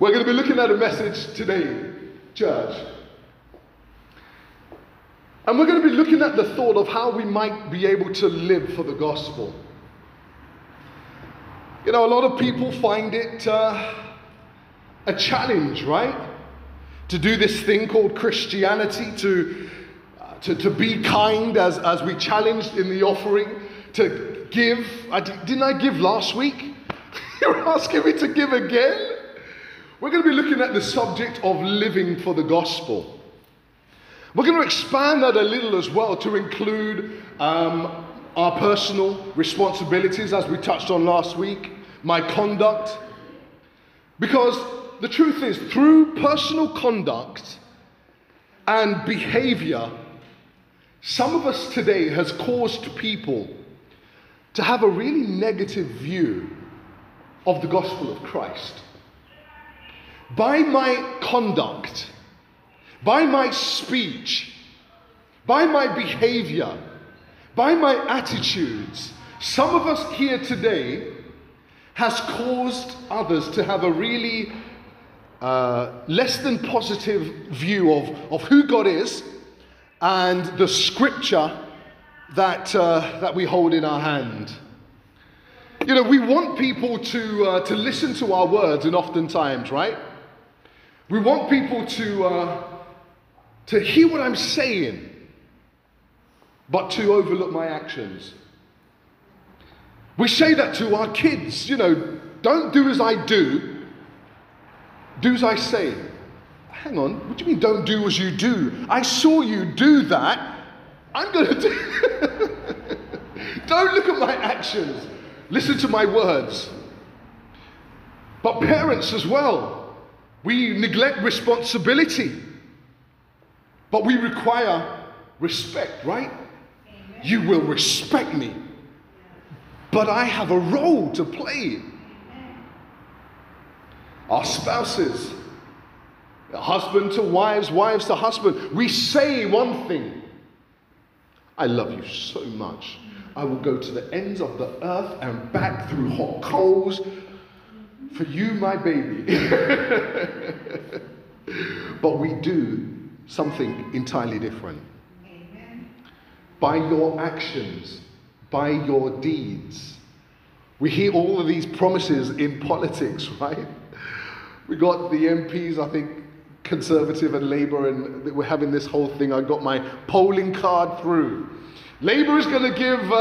We're going to be looking at a message today, church. And we're going to be looking at the thought of how we might be able to live for the gospel. You know, a lot of people find it uh, a challenge, right? To do this thing called Christianity, to, uh, to, to be kind as, as we challenged in the offering, to give. I, didn't I give last week? You're asking me to give again? We're going to be looking at the subject of living for the gospel. We're going to expand that a little as well to include um, our personal responsibilities, as we touched on last week, my conduct. Because the truth is, through personal conduct and behavior, some of us today has caused people to have a really negative view of the gospel of Christ by my conduct, by my speech, by my behavior, by my attitudes, some of us here today has caused others to have a really uh, less than positive view of, of who God is and the scripture that, uh, that we hold in our hand. You know, we want people to, uh, to listen to our words, and oftentimes, right? We want people to, uh, to hear what I'm saying, but to overlook my actions. We say that to our kids, you know, don't do as I do, do as I say. Hang on, what do you mean don't do as you do? I saw you do that. I'm going to do. don't look at my actions, listen to my words. But parents as well. We neglect responsibility, but we require respect, right? Amen. You will respect me, but I have a role to play. Our spouses, husband to wives, wives to husband, we say one thing I love you so much. I will go to the ends of the earth and back through hot coals for you, my baby. but we do something entirely different. Amen. By your actions, by your deeds. We hear all of these promises in politics, right? We got the MPs, I think, Conservative and Labour, and we're having this whole thing. I got my polling card through. Labour is going to give uh,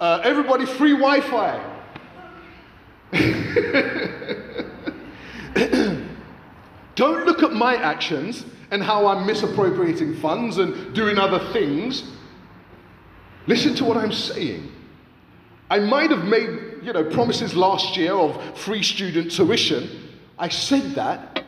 uh, everybody free Wi Fi. Don't look at my actions and how I'm misappropriating funds and doing other things. Listen to what I'm saying. I might have made, you know, promises last year of free student tuition. I said that.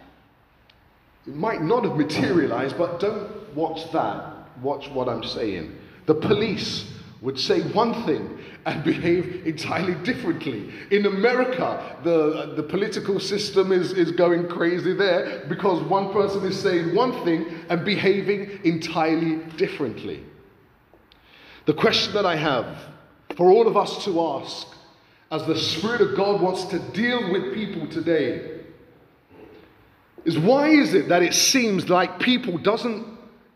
It might not have materialized, but don't watch that. Watch what I'm saying. The police would say one thing and behave entirely differently. In America, the, the political system is, is going crazy there because one person is saying one thing and behaving entirely differently. The question that I have for all of us to ask as the Spirit of God wants to deal with people today is why is it that it seems like people doesn't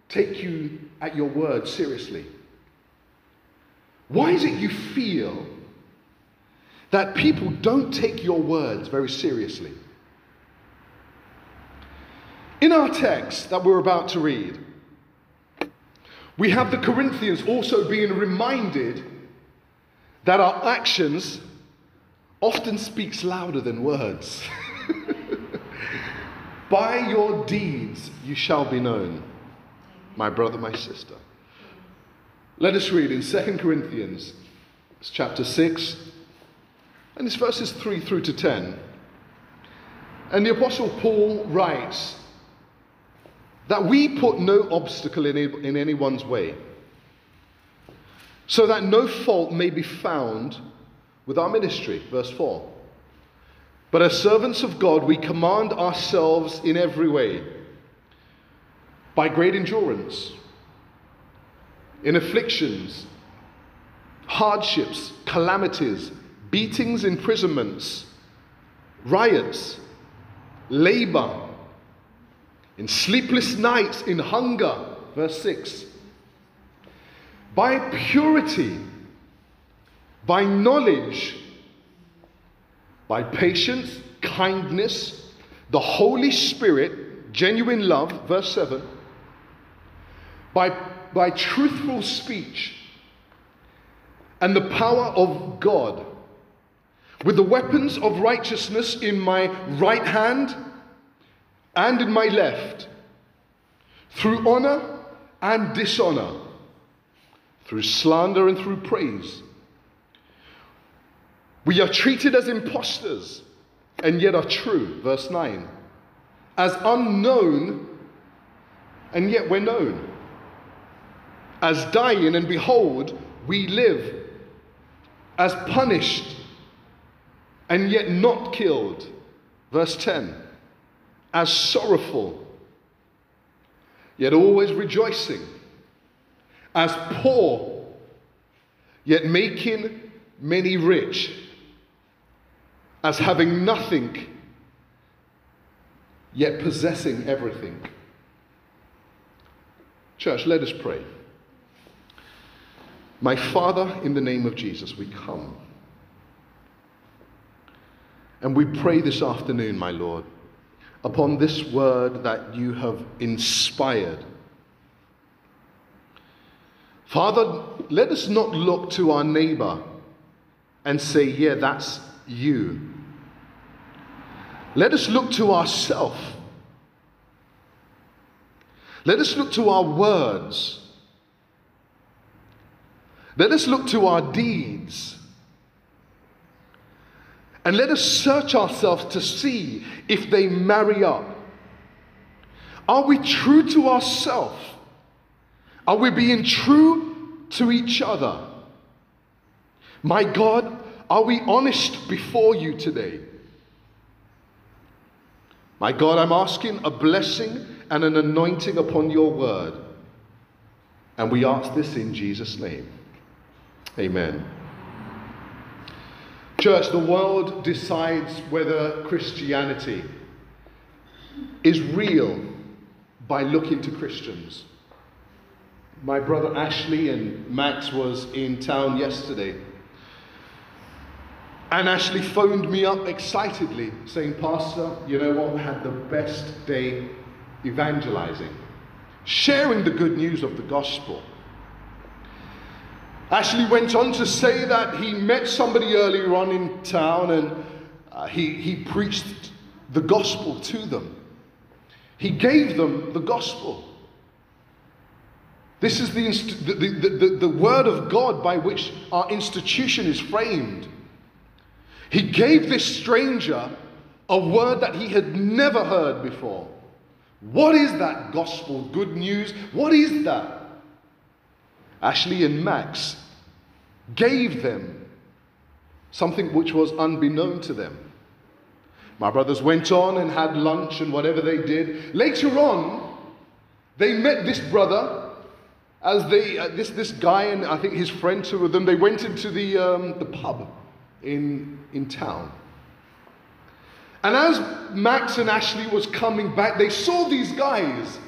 take you at your word seriously? Why is it you feel that people don't take your words very seriously? In our text that we're about to read, we have the Corinthians also being reminded that our actions often speaks louder than words. By your deeds you shall be known, my brother, my sister. Let us read in 2 Corinthians chapter 6, and it's verses 3 through to 10. And the Apostle Paul writes that we put no obstacle in, in anyone's way, so that no fault may be found with our ministry. Verse 4. But as servants of God, we command ourselves in every way by great endurance in afflictions, hardships, calamities, beatings, imprisonments, riots, labor, in sleepless nights, in hunger. Verse 6. By purity, by knowledge, by patience, kindness, the Holy Spirit, genuine love, verse 7, by, by truthful speech, and the power of God, with the weapons of righteousness in my right hand and in my left, through honor and dishonor, through slander and through praise. We are treated as impostors and yet are true. Verse 9. As unknown and yet we're known. As dying and behold, we live. As punished and yet not killed. Verse 10. As sorrowful, yet always rejoicing. As poor, yet making many rich as having nothing, yet possessing everything. Church, let us pray. My Father, in the name of Jesus, we come. And we pray this afternoon, my Lord, upon this word that you have inspired. Father, let us not look to our neighbor and say, yeah, that's you. Let us look to ourselves. Let us look to our words. Let us look to our deeds. And let us search ourselves to see if they marry up. Are we true to ourselves? Are we being true to each other? My God, are we honest before you today? My God, I'm asking a blessing and an anointing upon your word. And we ask this in Jesus' name. Amen. Church, the world decides whether Christianity is real by looking to Christians. My brother Ashley and Max was in town yesterday and Ashley phoned me up excitedly, saying, Pastor, you know what? I had the best day evangelizing, sharing the good news of the gospel. Ashley went on to say that he met somebody earlier on in town and uh, he, he preached the gospel to them. He gave them the gospel. This is the, the, the, the, the word of God by which our institution is framed. He gave this stranger a word that he had never heard before. What is that gospel good news? What is that? Ashley and Max gave them something which was unbeknown to them. My brothers went on and had lunch and whatever they did. Later on, they met this brother as they, uh, this, this guy and I think his friend, two of them, they went into the, um, the pub in, in town. And as Max and Ashley was coming back, they saw these guys.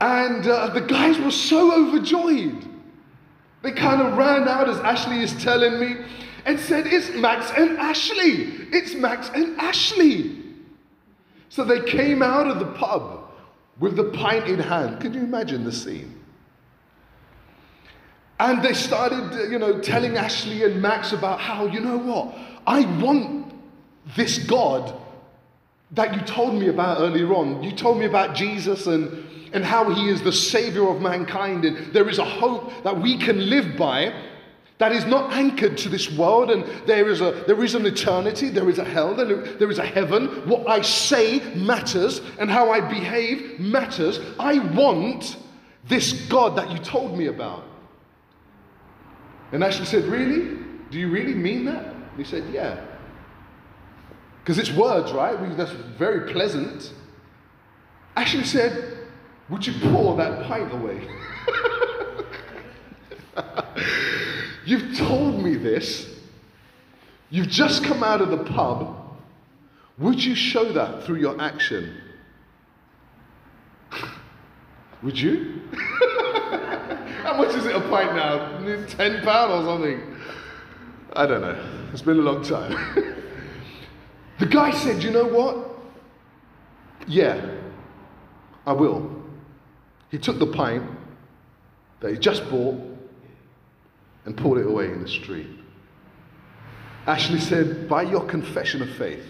And uh, the guys were so overjoyed. They kind of ran out, as Ashley is telling me, and said, It's Max and Ashley. It's Max and Ashley. So they came out of the pub with the pint in hand. Can you imagine the scene? And they started, you know, telling Ashley and Max about how, you know what, I want this God that you told me about earlier on. You told me about Jesus and, and how he is the savior of mankind, and there is a hope that we can live by that is not anchored to this world, and there is, a, there is an eternity, there is a hell, there is a heaven. What I say matters, and how I behave matters. I want this God that you told me about. And Ashley said, Really? Do you really mean that? And he said, Yeah. Because it's words, right? That's very pleasant. Ashley said, Would you pour that pint away? You've told me this. You've just come out of the pub. would you show that through your action? would you? How much is it a pint now? £10 or something? I don't know. It's been a long time. the guy said, You know what? Yeah, I will. He took the pint that he just bought and poured it away in the street. Ashley said, By your confession of faith,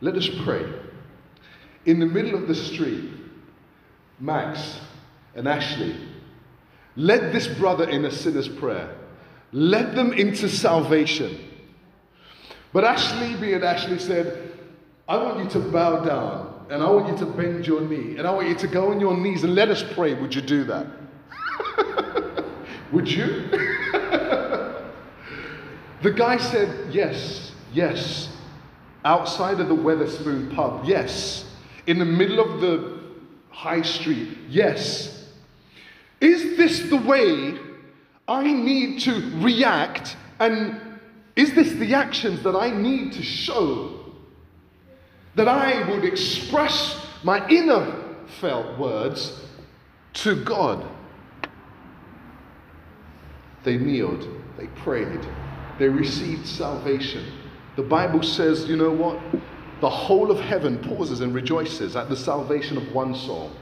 let us pray. In the middle of the street, Max and Ashley led this brother in a sinner's prayer, led them into salvation. But Ashley, being Ashley, said, I want you to bow down and I want you to bend your knee and I want you to go on your knees and let us pray. Would you do that? Would you? the guy said, Yes, yes. Outside of the Wetherspoon pub, yes. In the middle of the high street, yes. Is this the way I need to react? And is this the actions that I need to show? That I would express my inner felt words to God. They kneeled, they prayed, they received salvation. The Bible says, you know what? The whole of heaven pauses and rejoices at the salvation of one soul.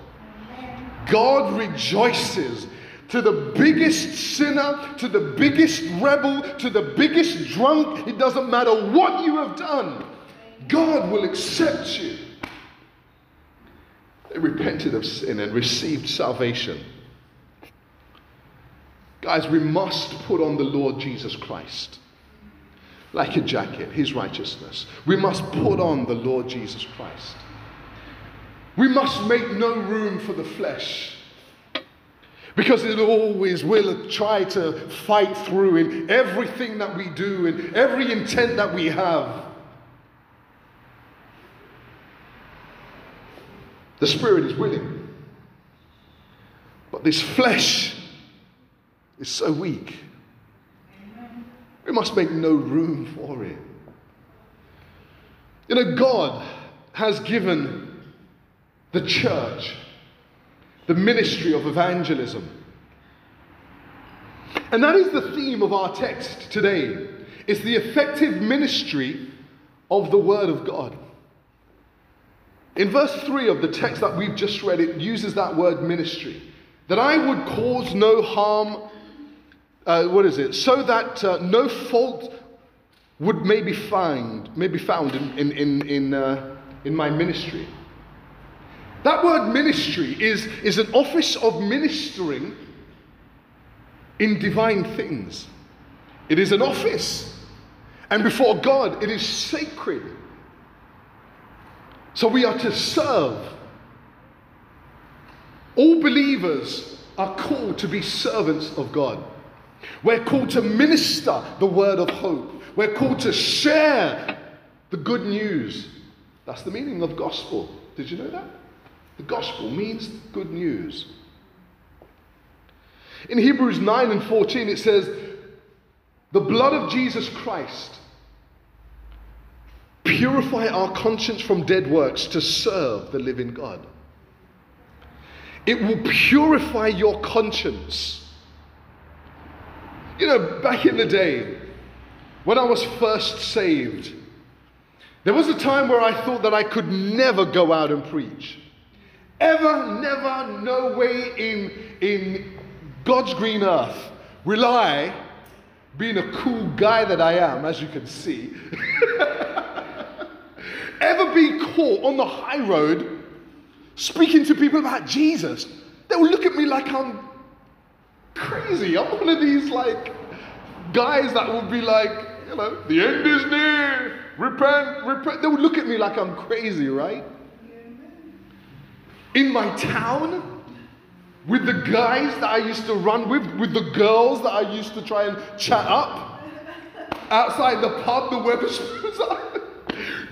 God rejoices to the biggest sinner, to the biggest rebel, to the biggest drunk. It doesn't matter what you have done, God will accept you. They repented of sin and received salvation. Guys, we must put on the Lord Jesus Christ like a jacket, his righteousness. We must put on the Lord Jesus Christ. We must make no room for the flesh. Because it always will try to fight through in everything that we do, in every intent that we have. The spirit is willing, but this flesh is so weak. We must make no room for it. You know, God has given the church the ministry of evangelism. And that is the theme of our text today. It's the effective ministry of the Word of God. In verse 3 of the text that we've just read, it uses that word ministry. That I would cause no harm, uh, what is it? So that uh, no fault would maybe find, may be found in, in, in, in, uh, in my ministry. That word ministry is, is an office of ministering in divine things. It is an office. And before God, it is sacred. So we are to serve. All believers are called to be servants of God. We're called to minister the word of hope. We're called to share the good news. That's the meaning of gospel. Did you know that? The gospel means good news. In Hebrews 9 and 14, it says, The blood of Jesus Christ purify our conscience from dead works to serve the living God. It will purify your conscience. You know, back in the day, when I was first saved, there was a time where I thought that I could never go out and preach. Ever, never, no way in, in God's green earth will I, being a cool guy that I am, as you can see, ever be caught on the high road speaking to people about Jesus. They will look at me like I'm crazy. I'm one of these like guys that would be like, you know, the end is near. Repent, repent. They would look at me like I'm crazy, right? in my town with the guys that I used to run with, with the girls that I used to try and chat up outside the pub, the Wetherspoons.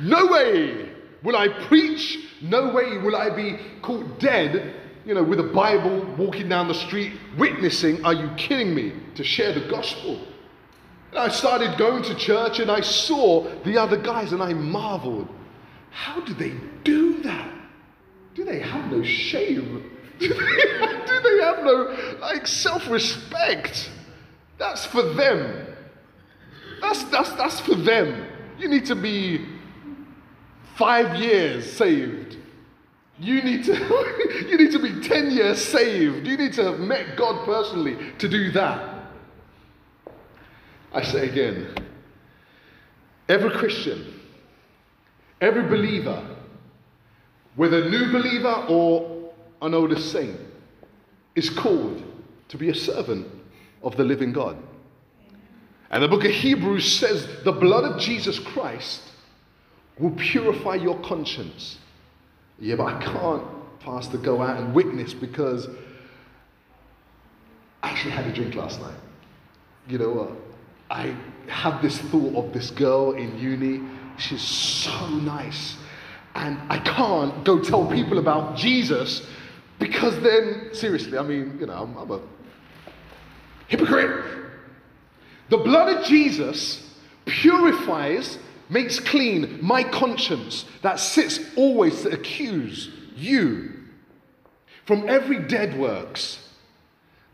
no way will I preach. No way will I be caught dead, you know, with a Bible walking down the street witnessing. Are you kidding me? To share the gospel. And I started going to church and I saw the other guys and I marveled How do they do that? Do they have no shame? Do they, do they have no like self-respect? That's for them. That's that's that's for them. You need to be five years saved. You need to you need to be 10 years saved. You need to have met God personally to do that. I say again, every Christian, every believer, whether new believer or an older saint, is called to be a servant of the living God. And the book of Hebrews says the blood of Jesus Christ will purify your conscience. Yeah, but I can't, Pastor, go out and witness because I actually had a drink last night. You know what? I had this thought of this girl in uni. She's so nice. And I can't go tell people about Jesus because then, seriously, I mean, you know, I'm, I'm a hypocrite. The blood of Jesus purifies, makes clean my conscience that sits always to accuse you from every dead works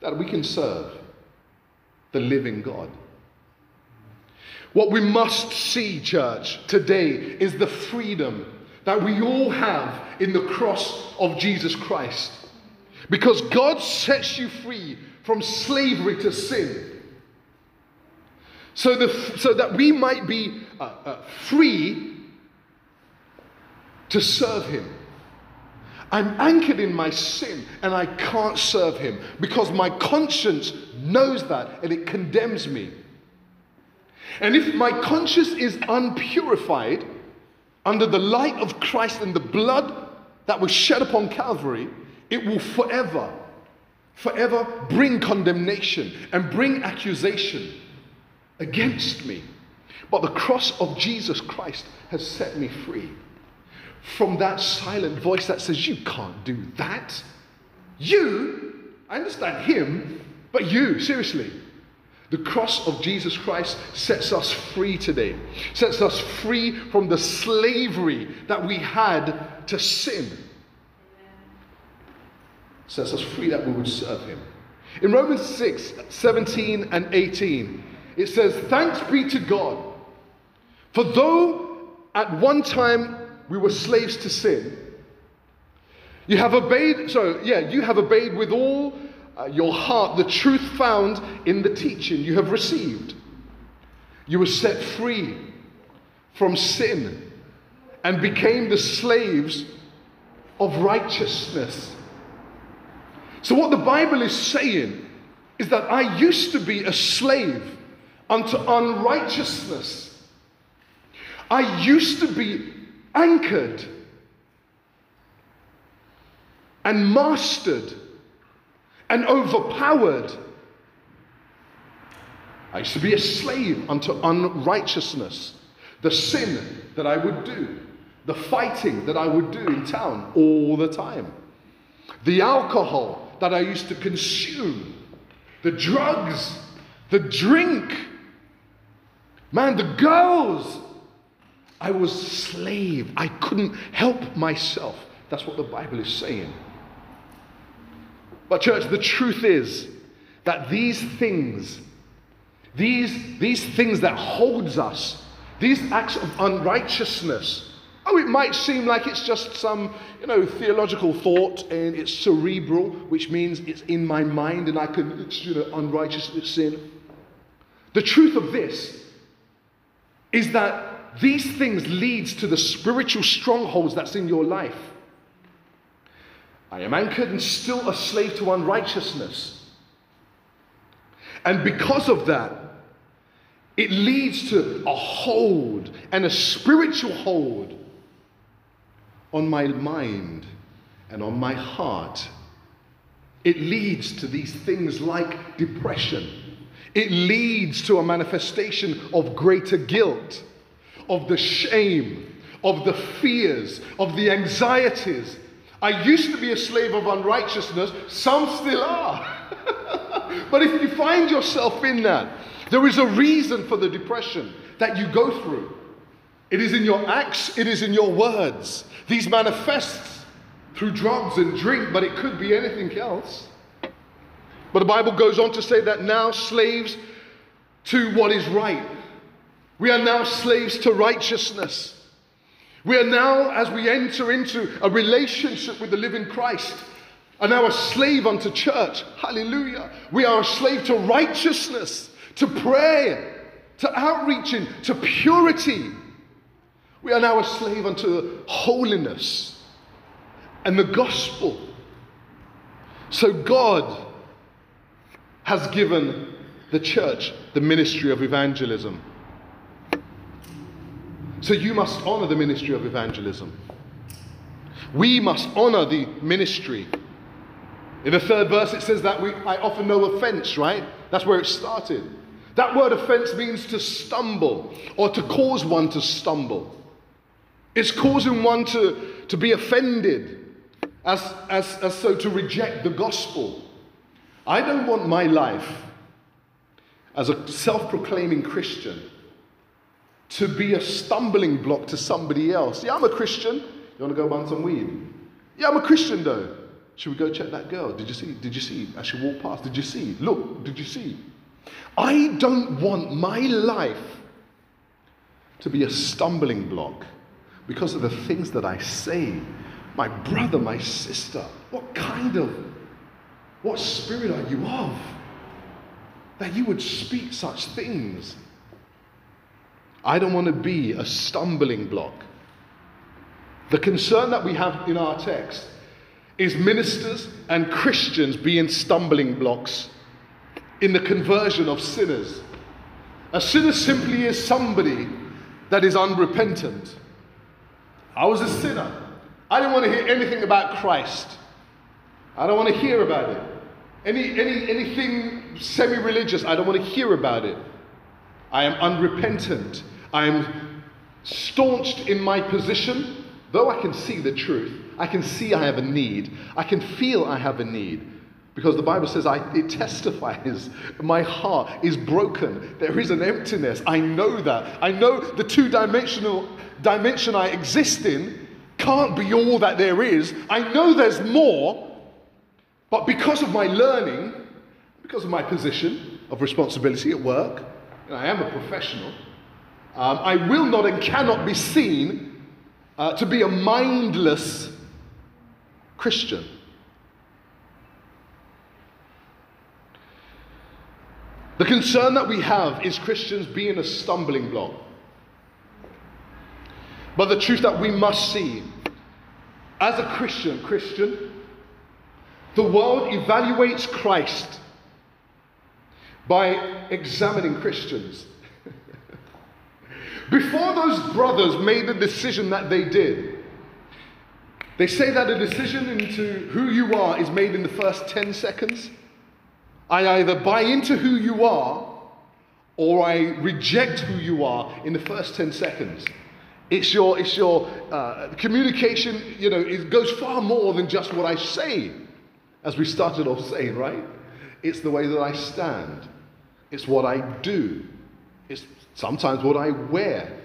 that we can serve the living God. What we must see, church, today is the freedom that we all have in the cross of Jesus Christ. Because God sets you free from slavery to sin. So, the, so that we might be uh, uh, free to serve Him. I'm anchored in my sin and I can't serve Him because my conscience knows that and it condemns me. And if my conscience is unpurified under the light of Christ and the blood that was shed upon Calvary, it will forever, forever bring condemnation and bring accusation against me. But the cross of Jesus Christ has set me free from that silent voice that says, You can't do that. You, I understand him, but you, seriously. The cross of Jesus Christ sets us free today, sets us free from the slavery that we had to sin, sets us free that we would serve him. In Romans 6 17 and 18, it says, Thanks be to God, for though at one time we were slaves to sin, you have obeyed, so yeah, you have obeyed with all uh, your heart the truth found in the teaching you have received. You were set free from sin and became the slaves of righteousness. So, what the Bible is saying is that I used to be a slave unto unrighteousness. I used to be anchored and mastered and overpowered. I used to be a slave unto unrighteousness, the sin that I would do, the fighting that I would do in town all the time, the alcohol that I used to consume, the drugs, the drink Man, the girls, I was slave. I couldn't help myself. That's what the Bible is saying. But, church, the truth is that these things, these, these things that holds us, these acts of unrighteousness, oh, it might seem like it's just some, you know, theological thought and it's cerebral, which means it's in my mind and I can, it's, you know, unrighteous sin. The truth of this is that these things leads to the spiritual strongholds that's in your life. I am anchored and still a slave to unrighteousness. And because of that, it leads to a hold and a spiritual hold on my mind and on my heart. It leads to these things like depression it leads to a manifestation of greater guilt, of the shame, of the fears, of the anxieties. I used to be a slave of unrighteousness, some still are. but if you find yourself in that, there is a reason for the depression that you go through. It is in your acts, it is in your words. These manifest through drugs and drink, but it could be anything else. But the Bible goes on to say that now slaves to what is right. We are now slaves to righteousness. We are now, as we enter into a relationship with the living Christ, are now a slave unto church. Hallelujah. We are a slave to righteousness, to prayer, to outreaching, to purity. We are now a slave unto holiness and the gospel. So God has given the church the ministry of evangelism. So you must honor the ministry of evangelism. We must honor the ministry. In the third verse, it says that we, I offer no offense, right? That's where it started. That word offense means to stumble or to cause one to stumble. It's causing one to, to be offended, as, as, as so to reject the gospel. I don't want my life as a self proclaiming Christian to be a stumbling block to somebody else. Yeah, I'm a Christian. You want to go buy some weed? Yeah, I'm a Christian though. Should we go check that girl? Did you see? Did you see? As she walked past, did you see? Look, did you see? I don't want my life to be a stumbling block because of the things that I say. My brother, my sister, what kind of what spirit are you of? That you would speak such things. I don't want to be a stumbling block. The concern that we have in our text is ministers and Christians being stumbling blocks in the conversion of sinners. A sinner simply is somebody that is unrepentant. I was a sinner. I didn't want to hear anything about Christ. I don't want to hear about it. Any, any, anything semi religious, I don't want to hear about it. I am unrepentant. I am staunched in my position, though I can see the truth. I can see I have a need. I can feel I have a need. Because the Bible says I, it testifies, my heart is broken. There is an emptiness. I know that. I know the two dimensional dimension I exist in can't be all that there is. I know there's more, but because of my learning, because of my position of responsibility at work, and I am a professional, um, I will not and cannot be seen uh, to be a mindless Christian. The concern that we have is Christians being a stumbling block. But the truth that we must see as a Christian, Christian, the world evaluates Christ by examining Christians. Before those brothers made the decision that they did, they say that a decision into who you are is made in the first 10 seconds. I either buy into who you are or I reject who you are in the first 10 seconds. It's your, it's your uh, communication, you know, it goes far more than just what I say as we started off saying, right? It's the way that I stand, it's what I do, it's sometimes what I wear.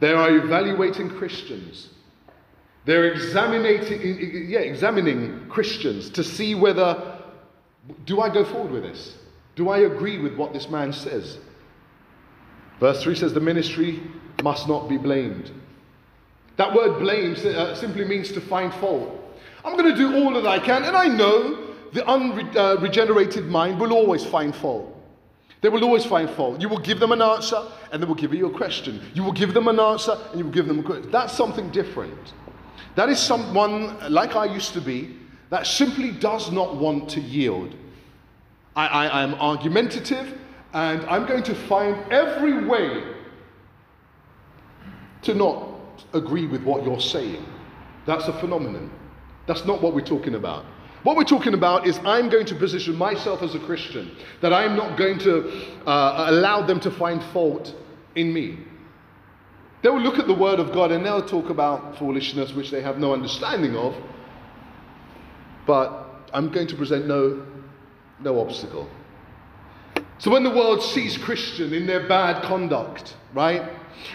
They are evaluating Christians. They're examining, yeah, examining Christians to see whether do I go forward with this? Do I agree with what this man says? Verse 3 says the ministry must not be blamed. That word blame uh, simply means to find fault. I'm going to do all that I can, and I know the unregenerated uh, mind will always find fault. They will always find fault. You will give them an answer, and they will give you a question. You will give them an answer, and you will give them a question. That's something different. That is someone like I used to be that simply does not want to yield. I, I, I am argumentative, and I'm going to find every way to not agree with what you're saying. That's a phenomenon. That's not what we're talking about. What we're talking about is I'm going to position myself as a Christian, that I'm not going to uh, allow them to find fault in me. They will look at the Word of God and they'll talk about foolishness which they have no understanding of, but I'm going to present no, no obstacle. So when the world sees Christian in their bad conduct, right?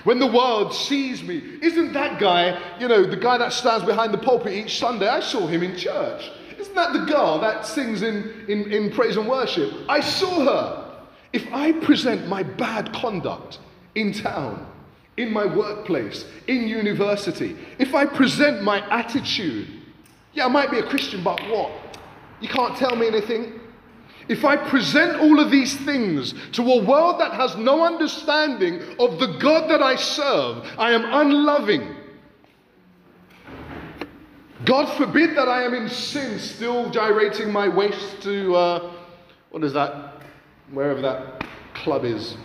When the world sees me, isn't that guy, you know, the guy that stands behind the pulpit each Sunday? I saw him in church. Isn't that the girl that sings in, in, in praise and worship? I saw her. If I present my bad conduct in town, in my workplace, in university, if I present my attitude, yeah, I might be a Christian, but what? You can't tell me anything. If I present all of these things to a world that has no understanding of the God that I serve, I am unloving. God forbid that I am in sin, still gyrating my waist to, uh, what is that? Wherever that club is.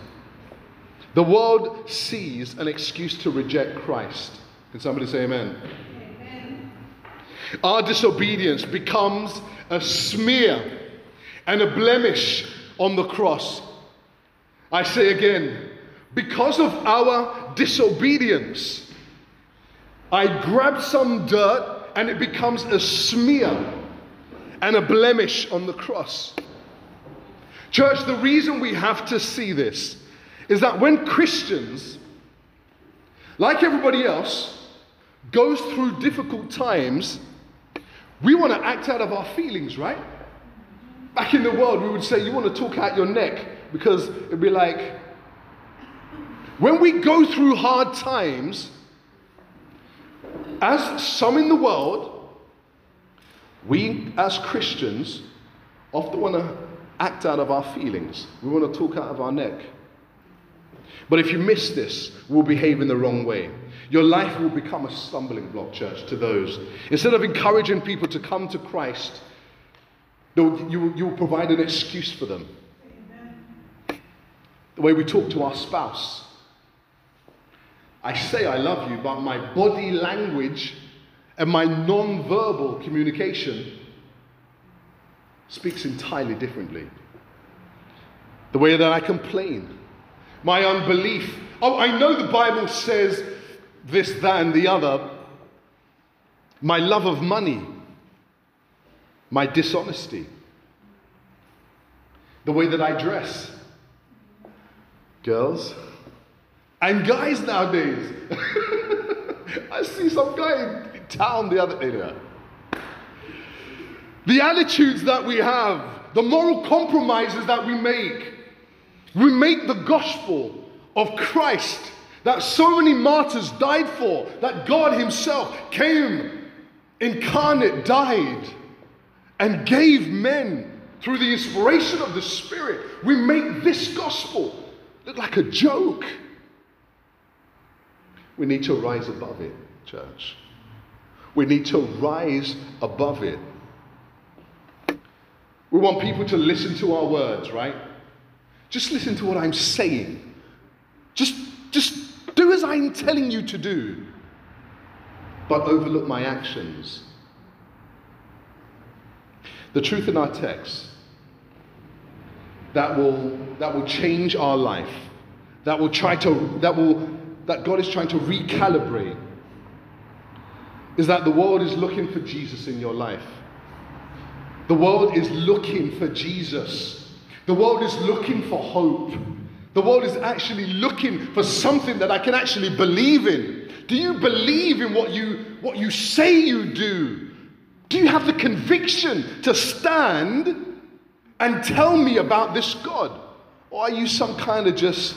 The world sees an excuse to reject Christ. Can somebody say amen? amen? Our disobedience becomes a smear and a blemish on the cross. I say again, because of our disobedience, I grab some dirt and it becomes a smear and a blemish on the cross. Church, the reason we have to see this is that when Christians, like everybody else, goes through difficult times, we want to act out of our feelings, right? Back in the world, we would say, You want to talk out your neck because it'd be like, when we go through hard times, as some in the world, we as Christians often want to act out of our feelings. We want to talk out of our neck. But if you miss this, we'll behave in the wrong way. Your life will become a stumbling block, church, to those. Instead of encouraging people to come to Christ, you, you will provide an excuse for them. The way we talk to our spouse. I say I love you, but my body language and my non verbal communication speaks entirely differently. The way that I complain, my unbelief. Oh, I know the Bible says this, that, and the other. My love of money, my dishonesty, the way that I dress. Girls and guys nowadays. I see some guy in town the other day. The attitudes that we have, the moral compromises that we make. We make the gospel of Christ that so many martyrs died for, that God Himself came incarnate, died, and gave men through the inspiration of the Spirit. We make this gospel look like a joke. We need to rise above it, church. We need to rise above it. We want people to listen to our words, right? Just listen to what I'm saying. Just, just do as I'm telling you to do, but overlook my actions. The truth in our text that will, that will change our life, that will try to, that will, that God is trying to recalibrate, is that the world is looking for Jesus in your life. The world is looking for Jesus. The world is looking for hope. The world is actually looking for something that I can actually believe in. Do you believe in what you, what you say you do? Do you have the conviction to stand and tell me about this God? Or are you some kind of just.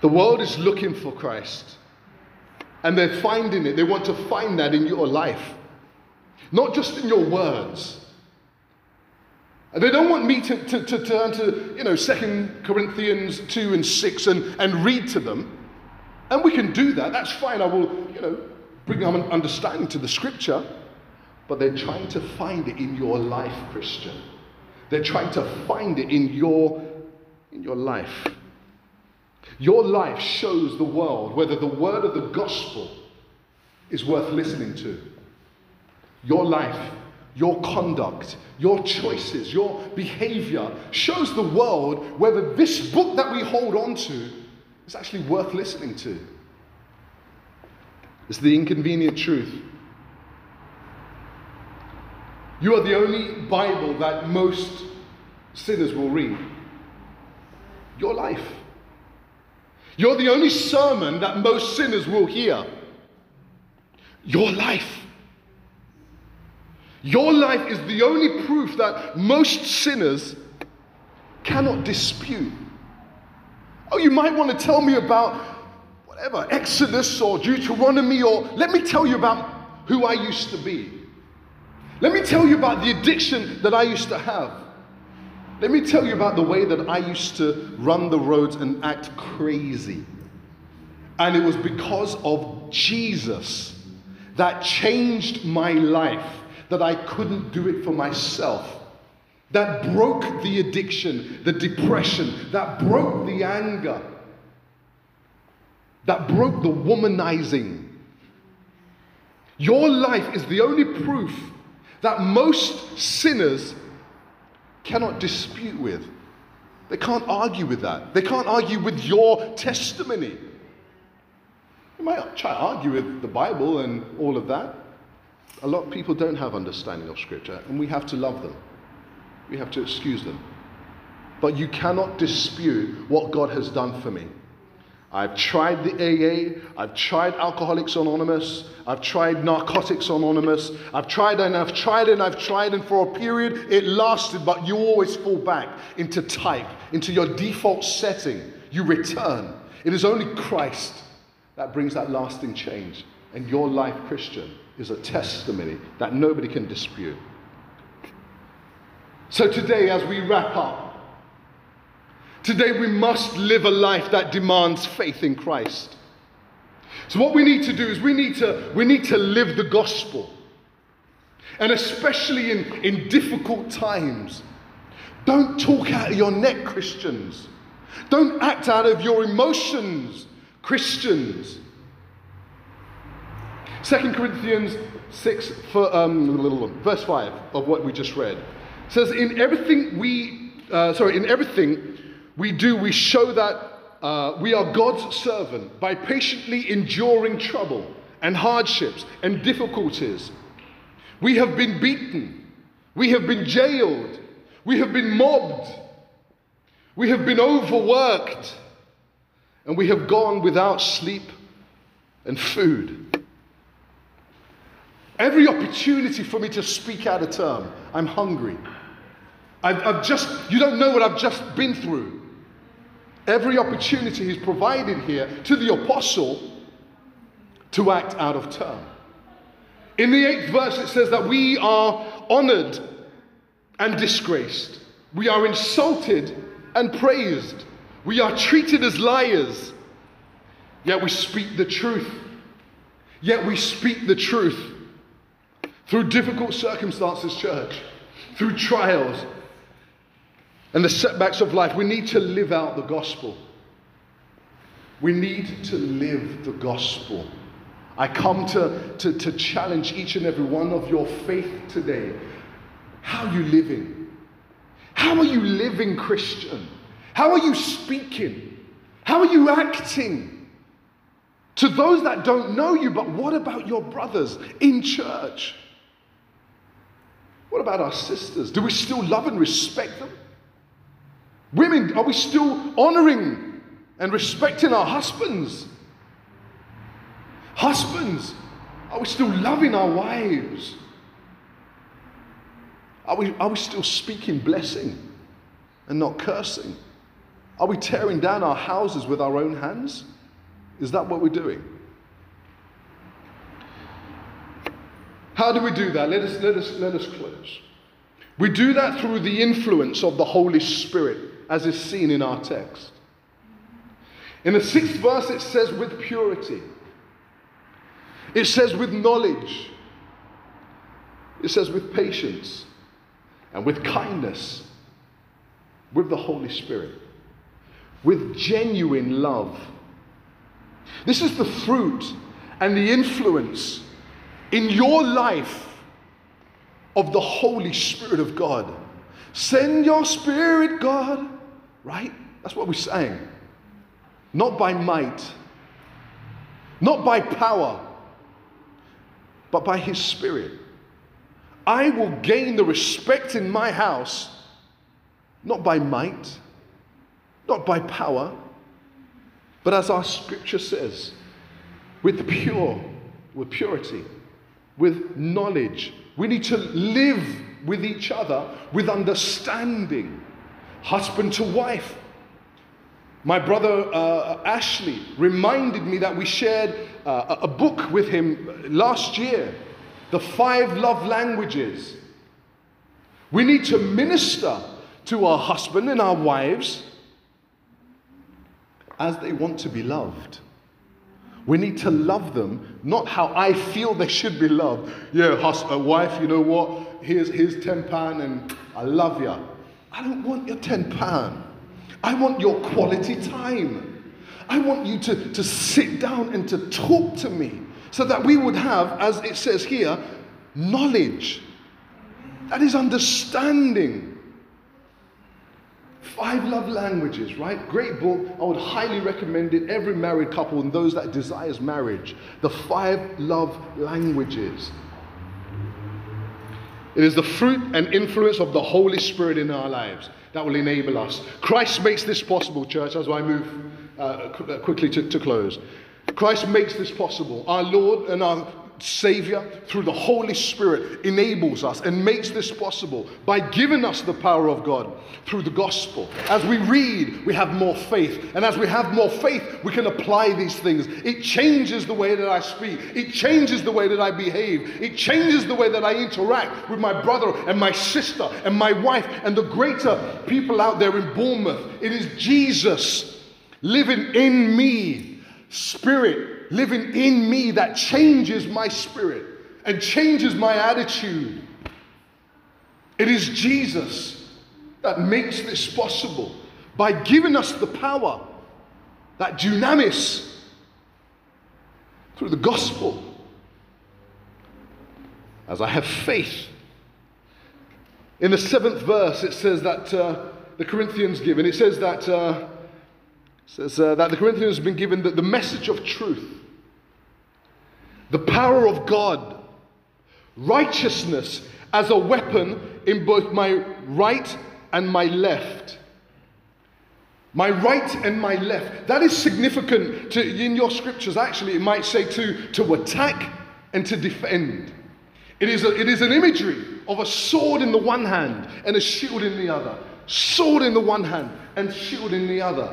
The world is looking for Christ. And they're finding it. They want to find that in your life, not just in your words. And they don't want me to, to, to turn to, you know, 2 Corinthians 2 and 6 and, and read to them. And we can do that. That's fine. I will, you know, bring an understanding to the scripture. But they're trying to find it in your life, Christian. They're trying to find it in your, in your life. Your life shows the world whether the word of the gospel is worth listening to. Your life, your conduct, your choices, your behavior shows the world whether this book that we hold on to is actually worth listening to. It's the inconvenient truth. You are the only Bible that most sinners will read? Your life. You're the only sermon that most sinners will hear. Your life. Your life is the only proof that most sinners cannot dispute. Oh, you might want to tell me about whatever, Exodus or Deuteronomy, or let me tell you about who I used to be. Let me tell you about the addiction that I used to have. Let me tell you about the way that I used to run the roads and act crazy. And it was because of Jesus that changed my life that I couldn't do it for myself. That broke the addiction, the depression, that broke the anger, that broke the womanizing. Your life is the only proof that most sinners cannot dispute with. They can't argue with that. They can't argue with your testimony. You might try to argue with the Bible and all of that. A lot of people don't have understanding of Scripture, and we have to love them. We have to excuse them. But you cannot dispute what God has done for me. I've tried the AA, I've tried Alcoholics Anonymous, I've tried Narcotics Anonymous, I've tried and I've tried and I've tried, and for a period it lasted, but you always fall back into type, into your default setting. You return. It is only Christ that brings that lasting change. And your life, Christian, is a testimony that nobody can dispute. So today, as we wrap up, Today, we must live a life that demands faith in Christ. So, what we need to do is we need to, we need to live the gospel. And especially in, in difficult times, don't talk out of your neck, Christians. Don't act out of your emotions, Christians. 2 Corinthians 6, for, um, verse 5 of what we just read says, In everything we, uh, sorry, in everything we do, we show that uh, we are God's servant by patiently enduring trouble and hardships and difficulties. We have been beaten, we have been jailed, we have been mobbed, we have been overworked, and we have gone without sleep and food. Every opportunity for me to speak out a term, I'm hungry. I've, I've just, you don't know what I've just been through. Every opportunity is provided here to the apostle to act out of turn. In the eighth verse, it says that we are honored and disgraced. We are insulted and praised. We are treated as liars. Yet we speak the truth. Yet we speak the truth. Through difficult circumstances, church, through trials, and the setbacks of life, we need to live out the gospel. We need to live the gospel. I come to, to, to challenge each and every one of your faith today. How are you living? How are you living, Christian? How are you speaking? How are you acting? To those that don't know you, but what about your brothers in church? What about our sisters? Do we still love and respect them? Women, are we still honoring and respecting our husbands? Husbands, are we still loving our wives? Are we, are we still speaking blessing and not cursing? Are we tearing down our houses with our own hands? Is that what we're doing? How do we do that? Let us, let us, let us close. We do that through the influence of the Holy Spirit as is seen in our text. In the sixth verse, it says, with purity. It says, with knowledge. It says, with patience and with kindness, with the Holy Spirit, with genuine love. This is the fruit and the influence in your life of the Holy Spirit of God. Send your Spirit, God, Right? That's what we're saying. Not by might, not by power, but by His Spirit. I will gain the respect in my house not by might, not by power, but as our scripture says, with pure, with purity, with knowledge. We need to live with each other with understanding, husband to wife. My brother uh, Ashley reminded me that we shared uh, a book with him last year, The Five Love Languages. We need to minister to our husband and our wives as they want to be loved. We need to love them, not how I feel they should be loved. Yeah, hus- a wife, you know what? Here's, here's 10 pound and I love you. I don't want your 10 pound. I want your quality time. I want you to, to sit down and to talk to me so that we would have, as it says here, knowledge. That is understanding. Five love languages, right? Great book. I would highly recommend it. Every married couple and those that desires marriage. The five love languages. It is the fruit and influence of the Holy Spirit in our lives that will enable us. Christ makes this possible, church, as I move uh, uh quickly to, to close. Christ makes this possible. Our Lord and our Savior, through the Holy Spirit, enables us and makes this possible by giving us the power of God through the gospel. As we read, we have more faith. And as we have more faith, we can apply these things. It changes the way that I speak, it changes the way that I behave, it changes the way that I interact with my brother and my sister and my wife and the greater people out there in Bournemouth. It is Jesus living in me, spirit living in me that changes my spirit and changes my attitude. It is Jesus that makes this possible by giving us the power, that dunamis, through the gospel. As I have faith. In the seventh verse, it says that uh, the Corinthians give, and it says that. Uh, says uh, that the Corinthians have been given the, the message of truth, the power of God, righteousness as a weapon in both my right and my left. My right and my left. That is significant to, in your scriptures. Actually, it might say to, to attack and to defend. It is, a, it is an imagery of a sword in the one hand and a shield in the other. Sword in the one hand and shield in the other.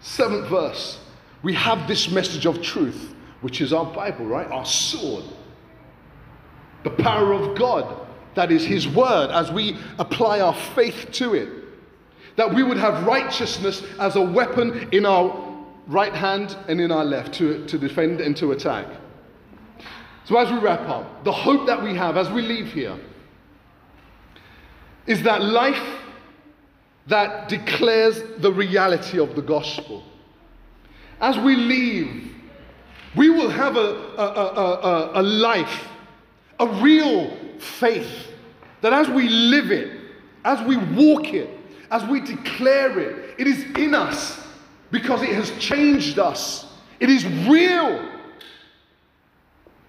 Seventh verse. We have this message of truth, which is our Bible, right? Our sword. The power of God, that is His word, as we apply our faith to it. That we would have righteousness as a weapon in our right hand and in our left to, to defend and to attack. So, as we wrap up, the hope that we have as we leave here is that life that declares the reality of the gospel. As we leave, we will have a, a, a, a, life, a real faith, that as we live it, as we walk it, as we declare it, it is in us because it has changed us. It is real.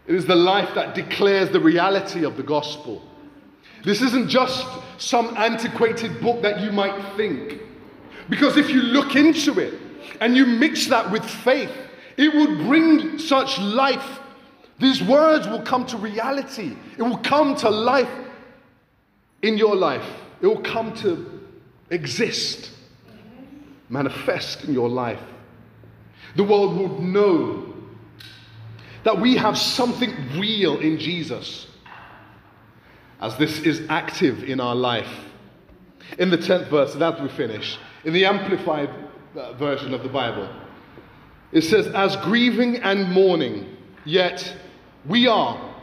It is the life that declares the reality of the gospel. This isn't just some antiquated book that you might think. Because if you look into it and you mix that with faith, it will bring such life. These words will come to reality. It will come to life in your life. It will come to exist, manifest in your life. The world would know that we have something real in Jesus as this is active in our life. In the 10th verse, that we finish, in the amplified uh, version of the Bible, it says, As grieving and mourning, yet we are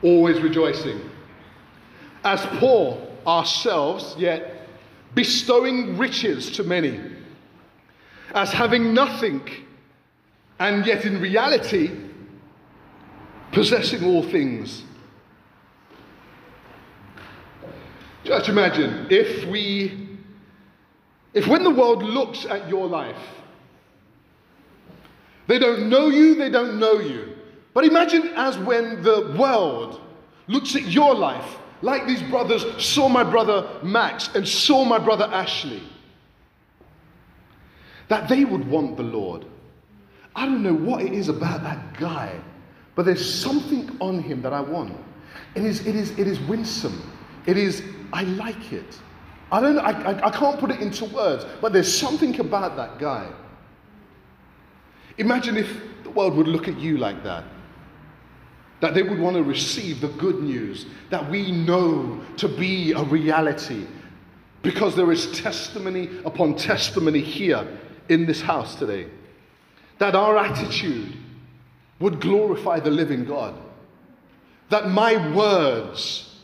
always rejoicing. As poor ourselves, yet bestowing riches to many. As having nothing, and yet in reality, possessing all things. Just imagine if we, if when the world looks at your life, they don't know you, they don't know you. But imagine as when the world looks at your life like these brothers saw my brother Max and saw my brother Ashley, that they would want the Lord. I don't know what it is about that guy, but there's something on him that I want. It is, it is, it is winsome. It is, I like it. I don't I, I, I can't put it into words, but there's something about that guy. Imagine if the world would look at you like that. That they would want to receive the good news that we know to be a reality because there is testimony upon testimony here in this house today. That our attitude would glorify the living God. That my words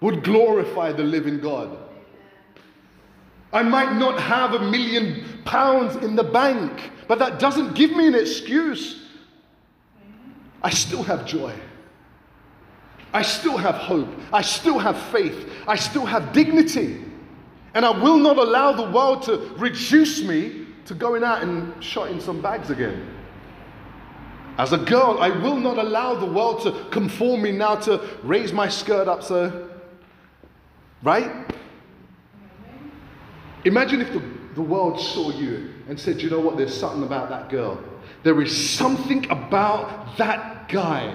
would glorify the living God. I might not have a million pounds in the bank, but that doesn't give me an excuse. I still have joy. I still have hope. I still have faith. I still have dignity. And I will not allow the world to reduce me to going out and shotting some bags again. As a girl, I will not allow the world to conform me now to raise my skirt up so, right? Imagine if the, the world saw you and said, you know what, there's something about that girl. There is something about that guy.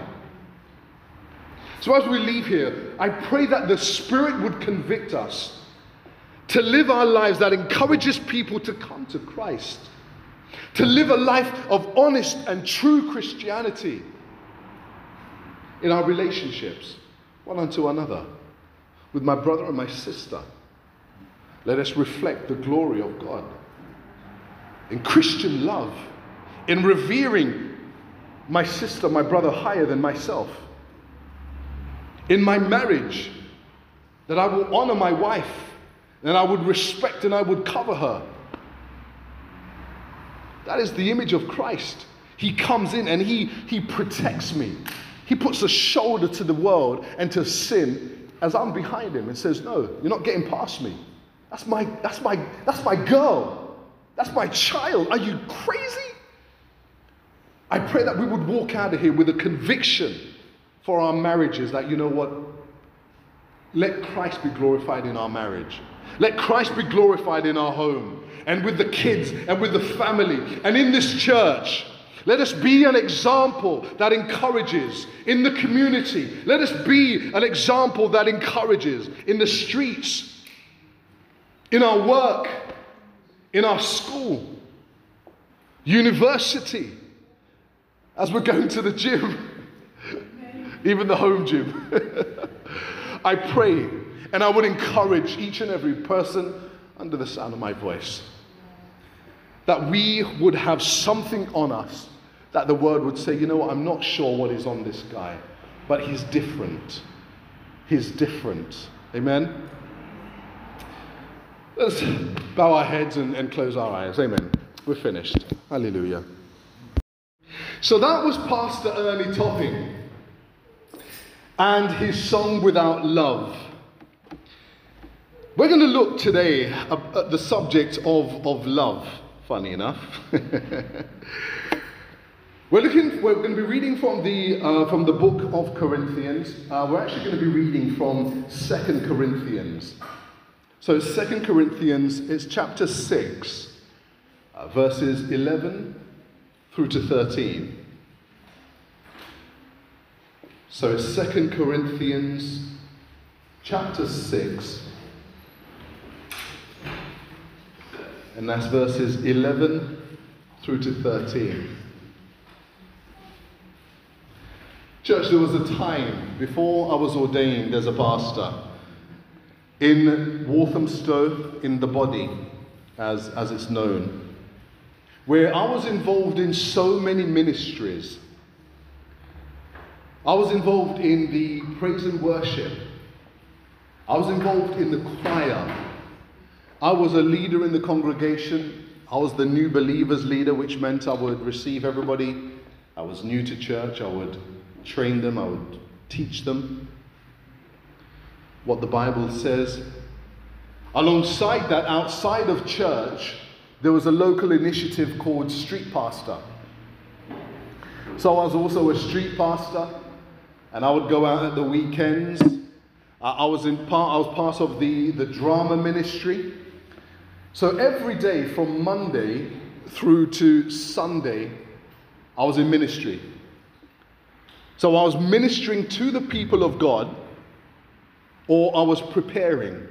So as we leave here, I pray that the Spirit would convict us to live our lives that encourages people to come to Christ, to live a life of honest and true Christianity in our relationships, one unto another, with my brother and my sister. Let us reflect the glory of God. In Christian love, in revering my sister, my brother higher than myself. In my marriage, that I will honor my wife, and I would respect and I would cover her. That is the image of Christ. He comes in and he, he protects me. He puts a shoulder to the world and to sin as I'm behind him and says, No, you're not getting past me. That's my, that's my, that's my girl. That's my child. Are you crazy? I pray that we would walk out of here with a conviction for our marriages that, you know what? Let Christ be glorified in our marriage. Let Christ be glorified in our home and with the kids and with the family and in this church. Let us be an example that encourages in the community. Let us be an example that encourages in the streets in our work, in our school, university, as we're going to the gym, even the home gym. I pray and I would encourage each and every person under the sound of my voice that we would have something on us that the word would say, you know I'm not sure what is on this guy, but he's different. He's different. Amen? Let's bow our heads and, and close our eyes. Amen. We're finished. Hallelujah. So that was Pastor Ernie Topping and his song Without Love. We're going to look today at the subject of, of love, funny enough. we're, looking, we're going to be reading from the, uh, from the book of Corinthians. Uh, we're actually going to be reading from Second Corinthians. So, Second Corinthians is chapter 6, uh, verses 11 through to 13. So, Second Corinthians chapter 6, and that's verses 11 through to 13. Church, there was a time before I was ordained as a pastor in Walthamstow in the body, as, as it's known, where I was involved in so many ministries. I was involved in the praise and worship. I was involved in the choir. I was a leader in the congregation. I was the new believers leader, which meant I would receive everybody. I was new to church. I would train them. I would teach them what the Bible says. Alongside that, outside of church, there was a local initiative called Street Pastor. So I was also a street pastor, and I would go out at the weekends I was in part. I was part of the the drama ministry. So every day from Monday through to Sunday, I was in ministry. So I was ministering to the people of God, or I was preparing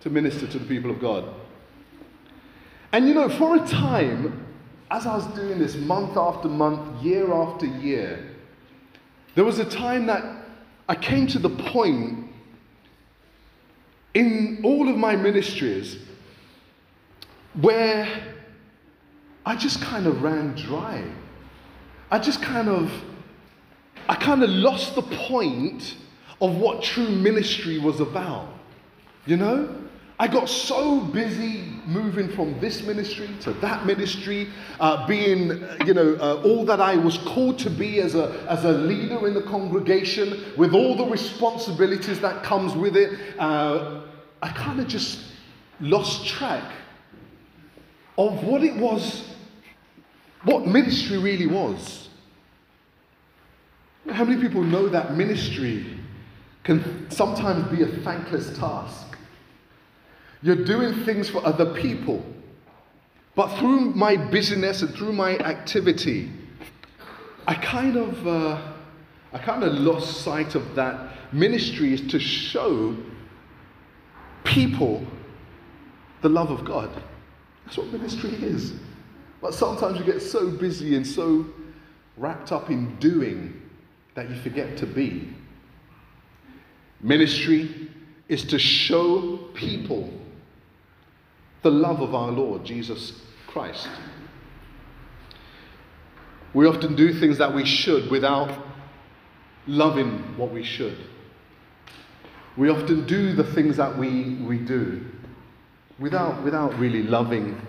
to minister to the people of God. And you know, for a time, as I was doing this month after month, year after year, there was a time that I came to the point in all of my ministries where I just kind of ran dry. I just kind of, I kind of lost the point of what true ministry was about. You know? I got so busy moving from this ministry to that ministry, uh, being, you know, uh, all that I was called to be as a, as a leader in the congregation, with all the responsibilities that comes with it. Uh, I kind of just lost track of what it was, what ministry really was. How many people know that ministry can sometimes be a thankless task? You're doing things for other people. But through my busyness and through my activity, I kind of, uh, I kind of lost sight of that. Ministry is to show people the love of God. That's what ministry is. But sometimes you get so busy and so wrapped up in doing that you forget to be. Ministry is to show people the love of our Lord Jesus Christ. We often do things that we should without loving what we should. We often do the things that we, we do without, without really loving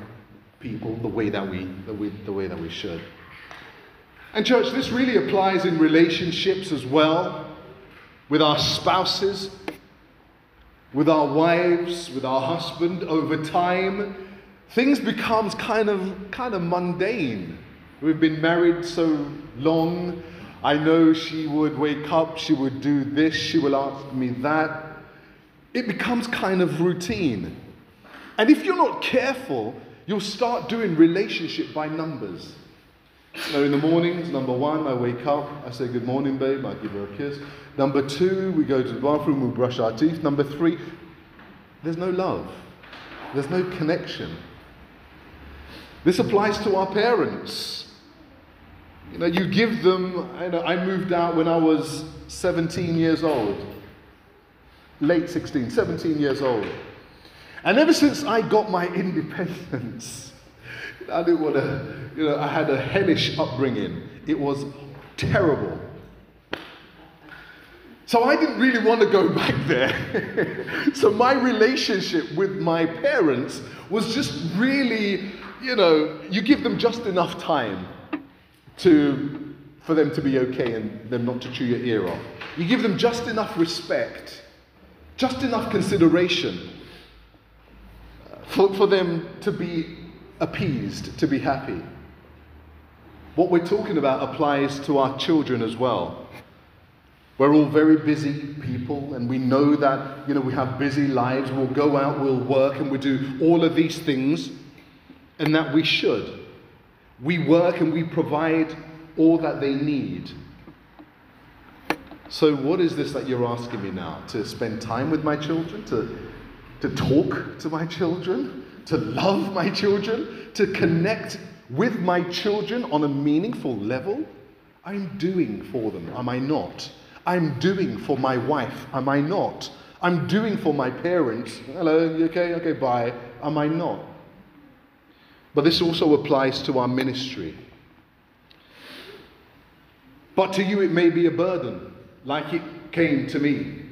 people the way, that we, the, way, the way that we should. And, church, this really applies in relationships as well with our spouses, with our wives, with our husband, over time, things becomes kind of kind of mundane. We've been married so long. I know she would wake up, she would do this, she will ask me that. It becomes kind of routine. And if you're not careful, you'll start doing relationship by numbers. So in the mornings, number one, I wake up, I say good morning, babe, I give her a kiss. Number two, we go to the bathroom, we brush our teeth. Number three, there's no love, there's no connection. This applies to our parents. You know, you give them, I, know, I moved out when I was 17 years old, late 16, 17 years old. And ever since I got my independence, I didn't want to, you know, I had a hellish upbringing. It was terrible. So I didn't really want to go back there. so my relationship with my parents was just really, you know, you give them just enough time to, for them to be okay and them not to chew your ear off. You give them just enough respect, just enough consideration for, for them to be appeased, to be happy. What we're talking about applies to our children as well. We're all very busy people, and we know that you know we have busy lives. We'll go out, we'll work, and we do all of these things, and that we should. We work and we provide all that they need. So, what is this that you're asking me now? To spend time with my children? To, to talk to my children? To love my children? To connect with my children on a meaningful level? I'm doing for them, am I not? I'm doing for my wife, am I not? I'm doing for my parents. Hello, you okay? Okay, bye. Am I not? But this also applies to our ministry. But to you, it may be a burden, like it came to me.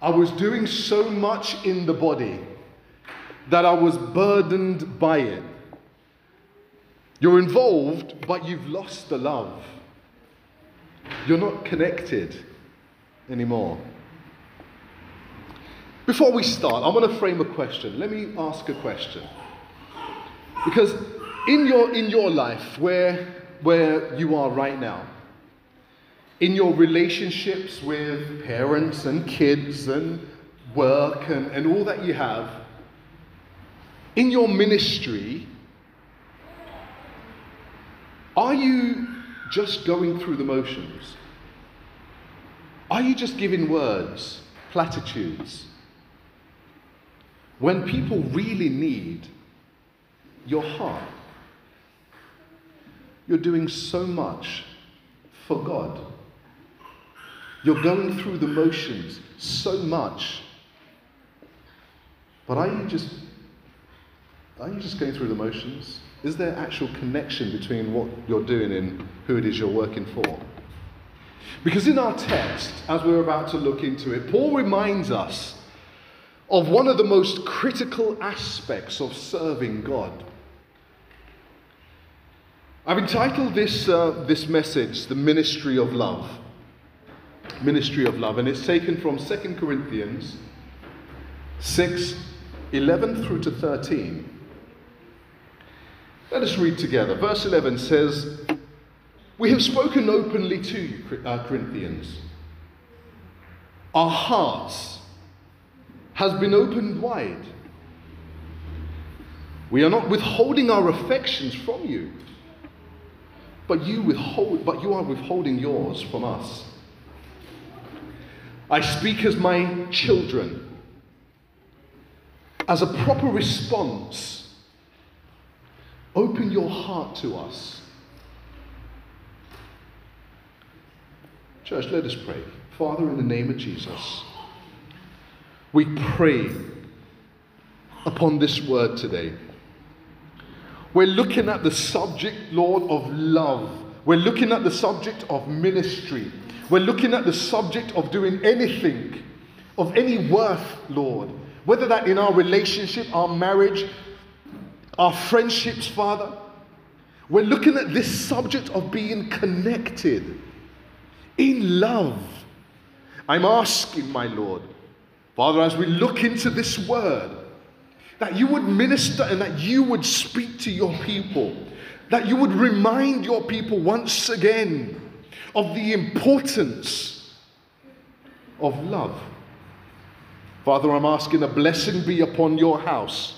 I was doing so much in the body that I was burdened by it. You're involved, but you've lost the love. You're not connected anymore. Before we start, I'm going to frame a question. Let me ask a question. Because in your, in your life, where, where you are right now, in your relationships with parents and kids and work and, and all that you have, in your ministry, are you just going through the motions? Are you just giving words, platitudes? When people really need your heart, you're doing so much for God. You're going through the motions so much. But are you just are you just going through the motions? Is there actual connection between what you're doing and who it is you're working for? Because in our text, as we're about to look into it, Paul reminds us of one of the most critical aspects of serving God. I've entitled this, uh, this message, The Ministry of Love. Ministry of Love, and it's taken from 2 Corinthians 6 11 through to 13. Let us read together. Verse 11 says, We have spoken openly to you, uh, Corinthians. Our hearts has been opened wide. We are not withholding our affections from you, but you withhold, but you are withholding yours from us. I speak as my children, as a proper response. Open your heart to us. Church, let us pray. Father, in the name of Jesus, we pray upon this word today. We're looking at the subject, Lord, of love. We're looking at the subject of ministry. We're looking at the subject of doing anything of any worth, Lord. Whether that in our relationship, our marriage, our friendships, Father. We're looking at this subject of being connected in love. I'm asking, my Lord, Father, as we look into this word, that you would minister and that you would speak to your people, that you would remind your people once again of the importance of love. Father, I'm asking a blessing be upon your house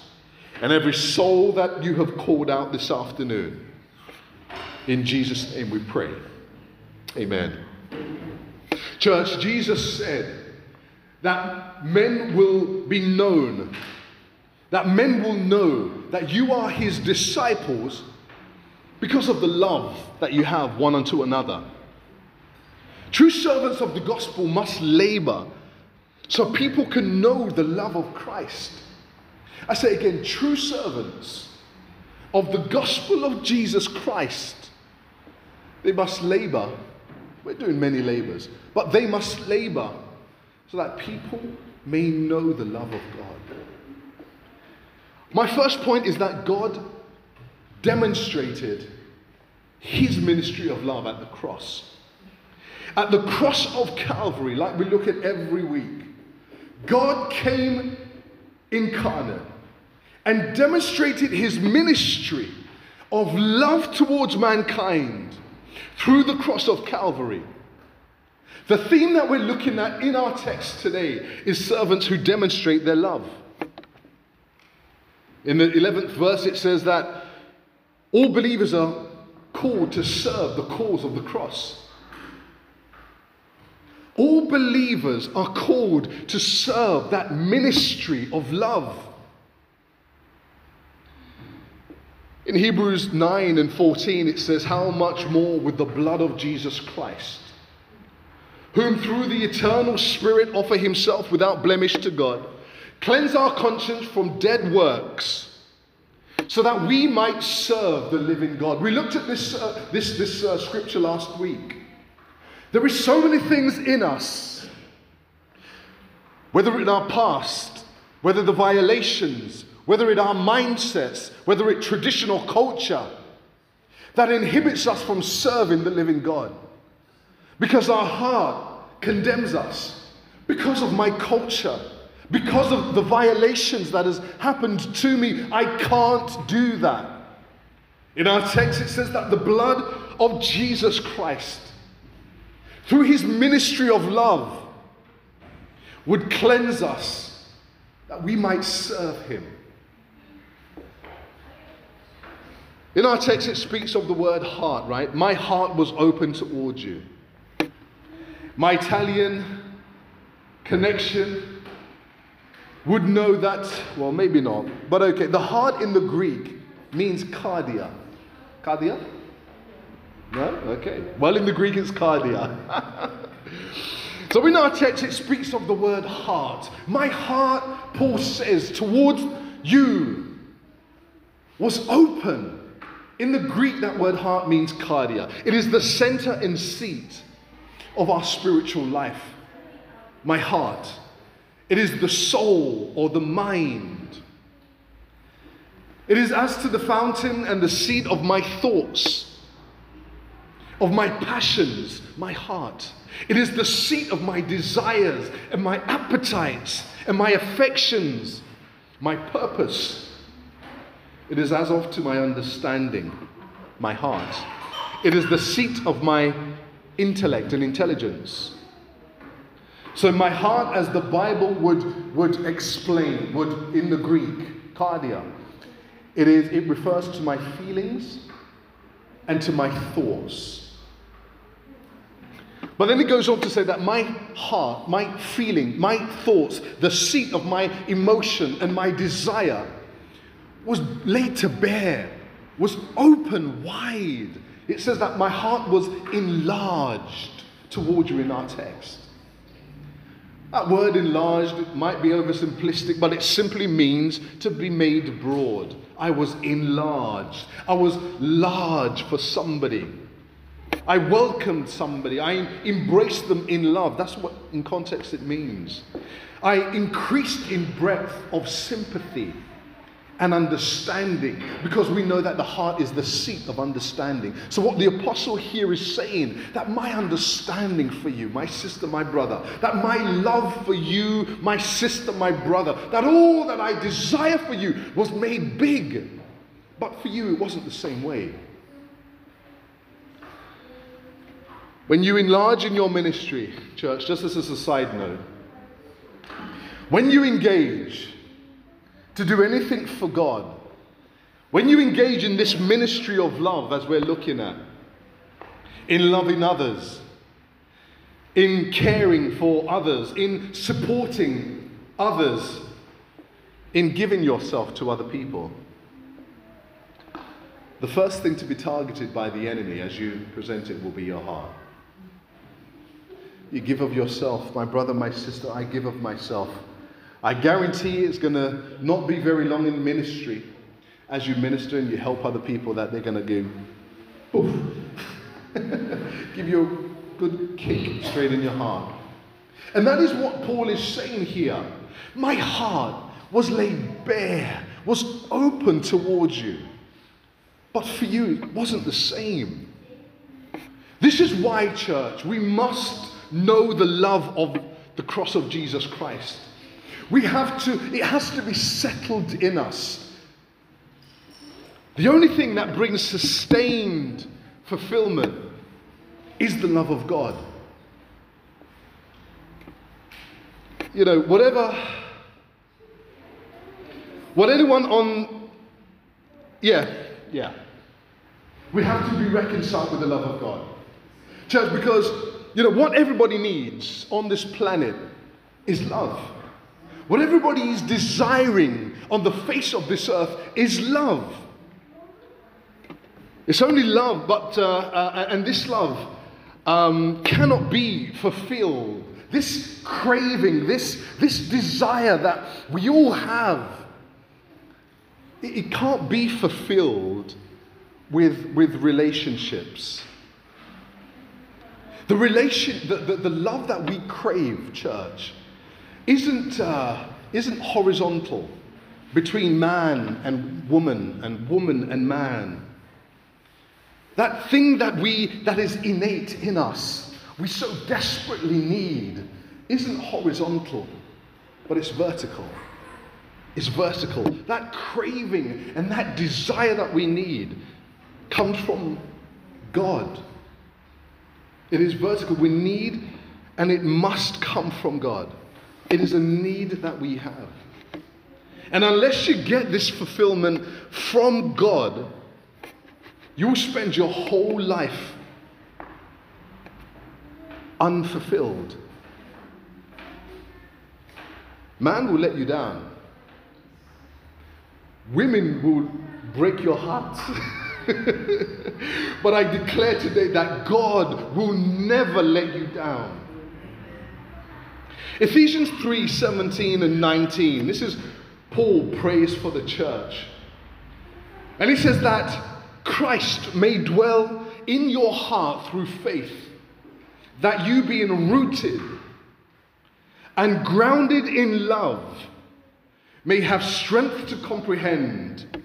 and every soul that you have called out this afternoon. In Jesus' name we pray. Amen. Church, Jesus said that men will be known, that men will know that you are his disciples because of the love that you have one unto another. True servants of the gospel must labor so people can know the love of Christ. I say again, true servants of the gospel of Jesus Christ, they must labor. We're doing many labors, but they must labor so that people may know the love of God. My first point is that God demonstrated his ministry of love at the cross. At the cross of Calvary, like we look at every week, God came incarnate and demonstrated his ministry of love towards mankind through the cross of Calvary. The theme that we're looking at in our text today is servants who demonstrate their love. In the 11th verse, it says that all believers are called to serve the cause of the cross. All believers are called to serve that ministry of love. In Hebrews 9 and 14, it says, How much more with the blood of Jesus Christ, whom through the eternal Spirit offer himself without blemish to God, cleanse our conscience from dead works, so that we might serve the living God. We looked at this, uh, this, this uh, scripture last week. There is so many things in us, whether in our past, whether the violations, whether it our mindsets, whether it traditional culture, that inhibits us from serving the living God. Because our heart condemns us, because of my culture, because of the violations that has happened to me, I can't do that. In our text, it says that the blood of Jesus Christ through his ministry of love, would cleanse us that we might serve him. In our text, it speaks of the word heart, right? My heart was open towards you. My Italian connection would know that, well, maybe not, but okay. The heart in the Greek means cardia. Cardia? No? Okay. Well, in the Greek, it's cardia. so in our text, it speaks of the word heart. My heart, Paul says, towards you was open. In the Greek, that word heart means cardia. It is the center and seat of our spiritual life. My heart. It is the soul or the mind. It is as to the fountain and the seat of my thoughts, of my passions, my heart. It is the seat of my desires and my appetites and my affections, my purpose. It is as of to my understanding, my heart. It is the seat of my intellect and intelligence. So my heart, as the Bible would, would explain, would in the Greek, cardia, it is it refers to my feelings and to my thoughts. But then it goes on to say that my heart, my feeling, my thoughts, the seat of my emotion and my desire was laid to bare, was open wide. It says that my heart was enlarged toward you in our text. That word enlarged might be oversimplistic, but it simply means to be made broad. I was enlarged. I was large for somebody. I welcomed somebody. I embraced them in love. That's what, in context, it means. I increased in breadth of sympathy and understanding because we know that the heart is the seat of understanding. So, what the apostle here is saying that my understanding for you, my sister, my brother, that my love for you, my sister, my brother, that all that I desire for you was made big. But for you, it wasn't the same way. When you enlarge in your ministry, church, just as a side note, when you engage, to do anything for God, when you engage in this ministry of love, as we're looking at, in loving others, in caring for others, in supporting others, in giving yourself to other people, the first thing to be targeted by the enemy as you present it will be your heart. You give of yourself, my brother, my sister, I give of myself. I guarantee it's going to not be very long in ministry as you minister and you help other people that they're going to give, oof, give you a good kick straight in your heart. And that is what Paul is saying here. My heart was laid bare, was open towards you. But for you, it wasn't the same. This is why, church, we must know the love of the cross of Jesus Christ. We have to, it has to be settled in us. The only thing that brings sustained fulfillment is the love of God. You know, whatever, what anyone on, yeah, yeah. We have to be reconciled with the love of God. Church, because, you know, what everybody needs on this planet is love. What everybody is desiring on the face of this earth is love. It's only love, but, uh, uh, and this love um, cannot be fulfilled. This craving, this, this desire that we all have, it, it can't be fulfilled with, with relationships. The relation, the, the, the love that we crave, church, isn't, uh, isn't horizontal between man and woman and woman and man. That thing that we that is innate in us, we so desperately need, isn't horizontal, but it's vertical. It's vertical. That craving and that desire that we need comes from God. It is vertical. We need, and it must come from God. It is a need that we have. And unless you get this fulfillment from God, you will spend your whole life unfulfilled. Man will let you down. Women will break your heart. but I declare today that God will never let you down. Ephesians 3 17 and 19. This is Paul prays for the church. And he says that Christ may dwell in your heart through faith, that you being rooted and grounded in love may have strength to comprehend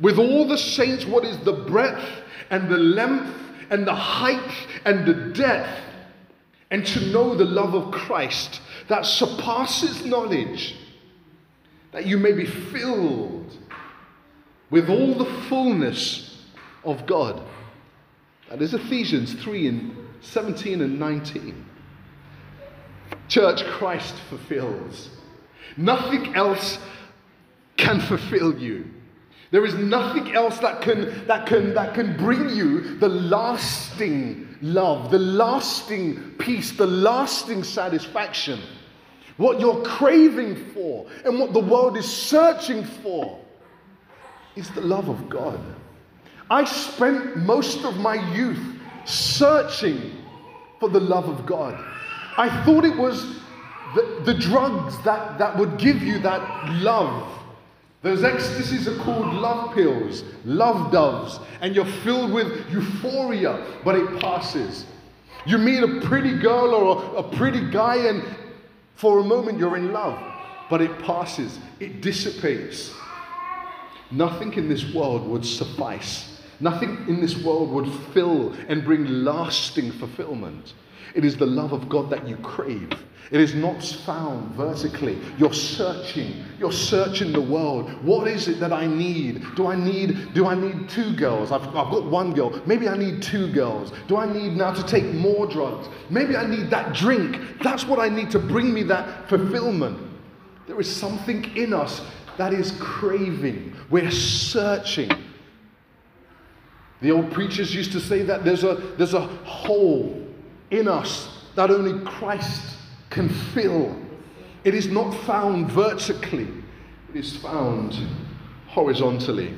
with all the saints what is the breadth and the length and the height and the depth, and to know the love of Christ that surpasses knowledge that you may be filled with all the fullness of God. That is Ephesians 3 and 17 and 19. Church, Christ fulfills. Nothing else can fulfill you. There is nothing else that can, that, can, that can bring you the lasting love, the lasting peace, the lasting satisfaction what you're craving for, and what the world is searching for is the love of God. I spent most of my youth searching for the love of God. I thought it was the, the drugs that, that would give you that love. Those ecstasies are called love pills, love doves, and you're filled with euphoria, but it passes. You meet a pretty girl or a, a pretty guy, and for a moment, you're in love, but it passes, it dissipates. Nothing in this world would suffice. Nothing in this world would fill and bring lasting fulfillment. It is the love of God that you crave. It is not found vertically. You're searching. You're searching the world. What is it that I need? Do I need do I need two girls? I've, I've got one girl. Maybe I need two girls. Do I need now to take more drugs? Maybe I need that drink. That's what I need to bring me that fulfillment. There is something in us that is craving. We're searching. The old preachers used to say that there's a, there's a hole in us that only Christ can fill. It is not found vertically, it is found horizontally.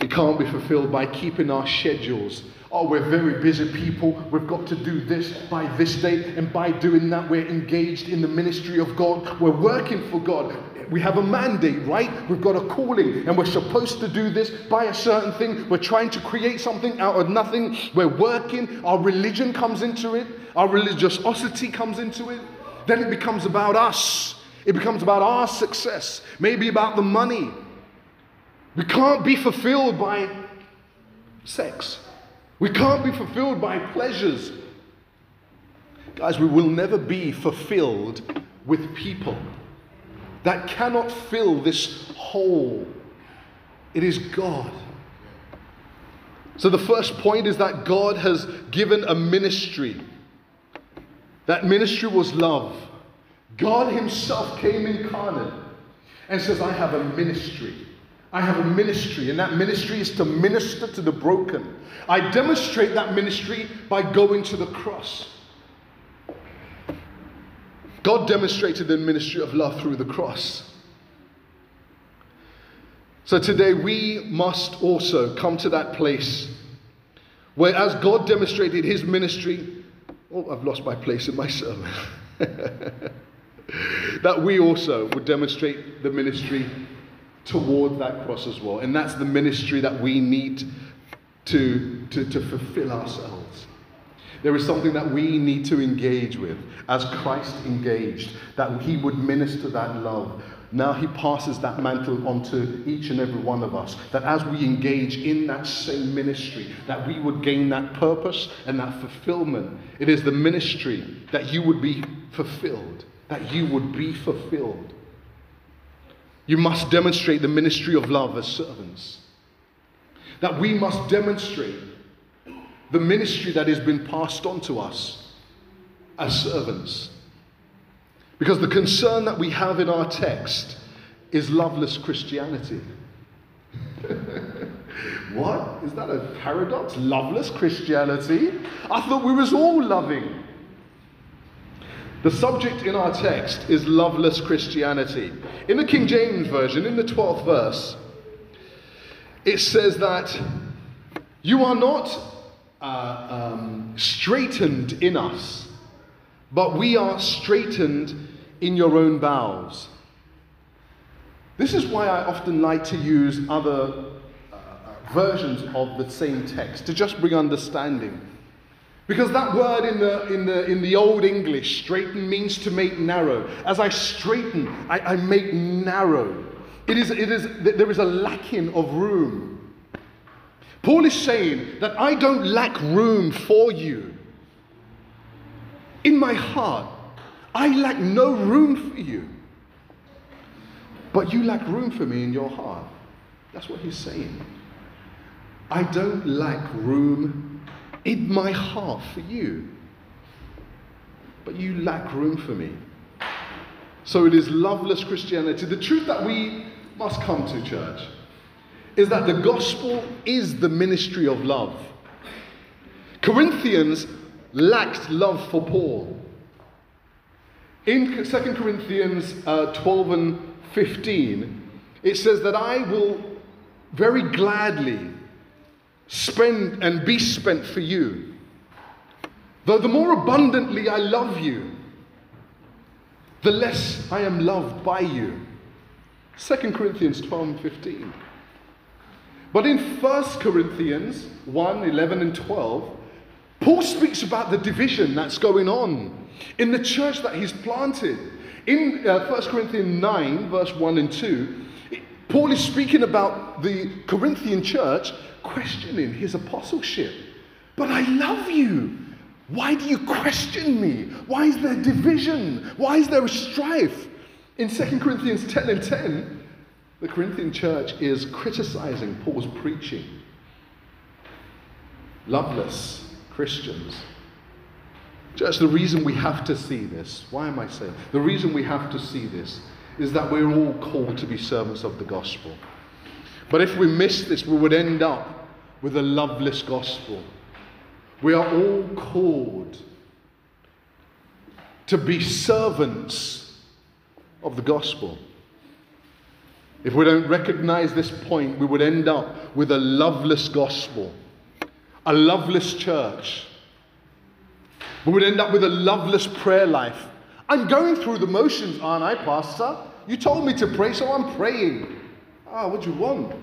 It can't be fulfilled by keeping our schedules. Oh, we're very busy people. We've got to do this by this date. And by doing that, we're engaged in the ministry of God. We're working for God. We have a mandate, right? We've got a calling, and we're supposed to do this by a certain thing. We're trying to create something out of nothing. We're working. Our religion comes into it our religiosity comes into it, then it becomes about us. It becomes about our success, maybe about the money. We can't be fulfilled by sex. We can't be fulfilled by pleasures. Guys, we will never be fulfilled with people. That cannot fill this hole. It is God. So, the first point is that God has given a ministry that ministry was love. God Himself came incarnate and says, I have a ministry. I have a ministry, and that ministry is to minister to the broken. I demonstrate that ministry by going to the cross. God demonstrated the ministry of love through the cross. So today we must also come to that place where, as God demonstrated his ministry Oh, I've lost my place in my sermon. that we also would demonstrate the ministry toward that cross as well. And that's the ministry that we need to, to, to fulfill ourselves. There is something that we need to engage with as Christ engaged, that He would minister that love, now he passes that mantle on to each and every one of us. That as we engage in that same ministry, that we would gain that purpose and that fulfillment. It is the ministry that you would be fulfilled, that you would be fulfilled. You must demonstrate the ministry of love as servants. That we must demonstrate the ministry that has been passed on to us as servants. Because the concern that we have in our text is loveless Christianity. what? Is that a paradox? Loveless Christianity? I thought we was all loving. The subject in our text is loveless Christianity. In the King James Version, in the 12th verse, it says that you are not uh, um, straitened in us, but we are straitened in your own bowels. This is why I often like to use other uh, versions of the same text to just bring understanding. Because that word in the, in the, in the Old English, straiten, means to make narrow. As I straiten, I, I make narrow. It is, it is, there is a lacking of room. Paul is saying that I don't lack room for you. In my heart, I lack no room for you. But you lack room for me in your heart. That's what he's saying. I don't lack room in my heart for you. But you lack room for me. So it is loveless Christianity. The truth that we must come to, church, is that the gospel is the ministry of love. Corinthians lacked love for Paul. In 2 Corinthians uh, 12 and 15, it says that I will very gladly spend and be spent for you. Though the more abundantly I love you, the less I am loved by you. 2 Corinthians 12 and 15. But in 1 Corinthians 1 11 and 12, Paul speaks about the division that's going on in the church that he's planted. In uh, 1 Corinthians 9, verse 1 and 2, Paul is speaking about the Corinthian church questioning his apostleship. But I love you. Why do you question me? Why is there division? Why is there a strife? In 2 Corinthians 10 and 10, the Corinthian church is criticizing Paul's preaching. Loveless Christians Church, the reason we have to see this, why am I saying? The reason we have to see this is that we're all called to be servants of the gospel. But if we miss this, we would end up with a loveless gospel. We are all called to be servants of the gospel. If we don't recognize this point, we would end up with a loveless gospel, a loveless church we would end up with a loveless prayer life. I'm going through the motions, aren't I, Pastor? You told me to pray, so I'm praying. Ah, what do you want?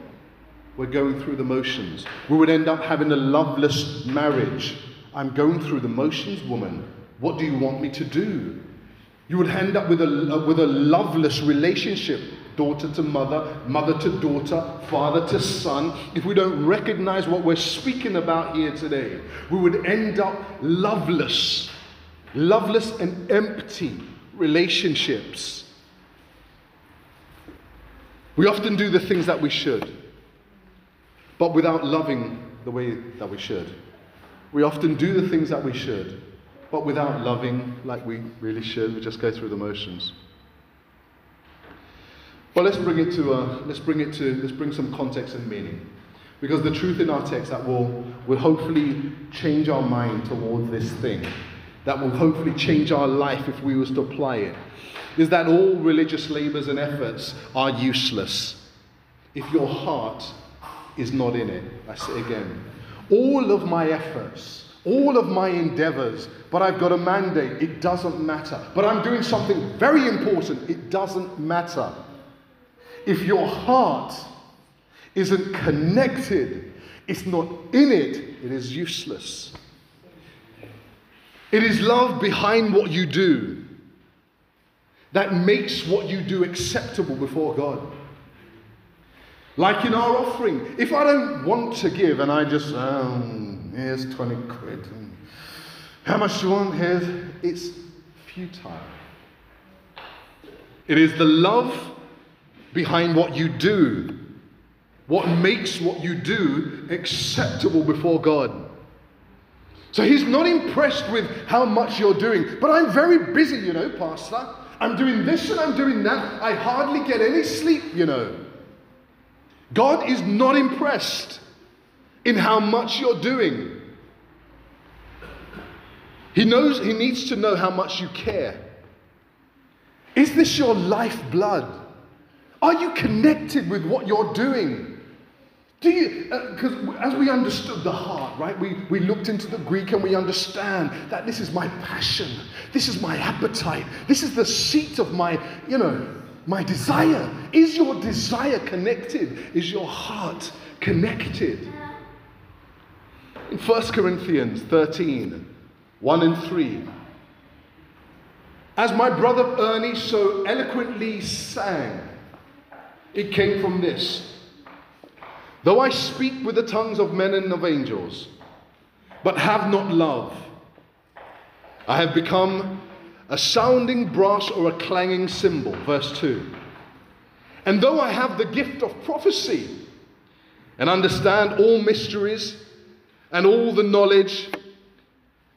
We're going through the motions. We would end up having a loveless marriage. I'm going through the motions, woman. What do you want me to do? You would end up with a, with a loveless relationship daughter to mother, mother to daughter, father to son, if we don't recognize what we're speaking about here today, we would end up loveless, loveless and empty relationships. We often do the things that we should, but without loving the way that we should. We often do the things that we should, but without loving like we really should. We just go through the motions. Well, let's bring it to uh, let's bring it to let's bring some context and meaning, because the truth in our text that will will hopefully change our mind towards this thing, that will hopefully change our life if we was to apply it, is that all religious labors and efforts are useless if your heart is not in it. I say again, all of my efforts all of my endeavors, but I've got a mandate. It doesn't matter. But I'm doing something very important. It doesn't matter. If your heart isn't connected, it's not in it, it is useless. It is love behind what you do that makes what you do acceptable before God. Like in our offering, if I don't want to give and I just, um, here's 20 quid, how much do you want? Here's, it's futile. It is the love behind what you do, what makes what you do acceptable before God. So he's not impressed with how much you're doing. But I'm very busy, you know, Pastor. I'm doing this and I'm doing that. I hardly get any sleep, you know. God is not impressed in how much you're doing. He knows he needs to know how much you care. Is this your lifeblood? Are you connected with what you're doing? Do you, because uh, as we understood the heart, right, we, we looked into the Greek and we understand that this is my passion, this is my appetite, this is the seat of my, you know, my desire. Is your desire connected? Is your heart connected? In 1 Corinthians 13, 1 and 3, as my brother Ernie so eloquently sang, it came from this. Though I speak with the tongues of men and of angels, but have not love, I have become a sounding brass or a clanging cymbal. Verse 2. And though I have the gift of prophecy and understand all mysteries and all the knowledge,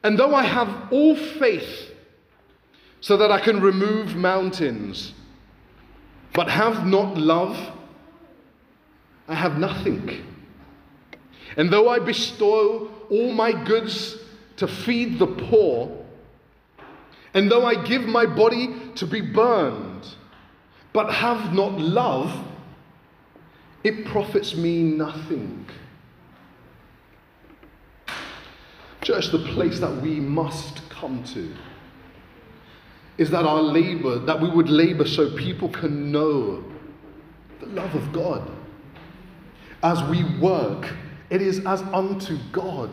and though I have all faith so that I can remove mountains, but have not love, I have nothing. And though I bestow all my goods to feed the poor, and though I give my body to be burned, but have not love, it profits me nothing. Church, the place that we must come to is that our labor, that we would labor so people can know the love of God as we work, it is as unto God.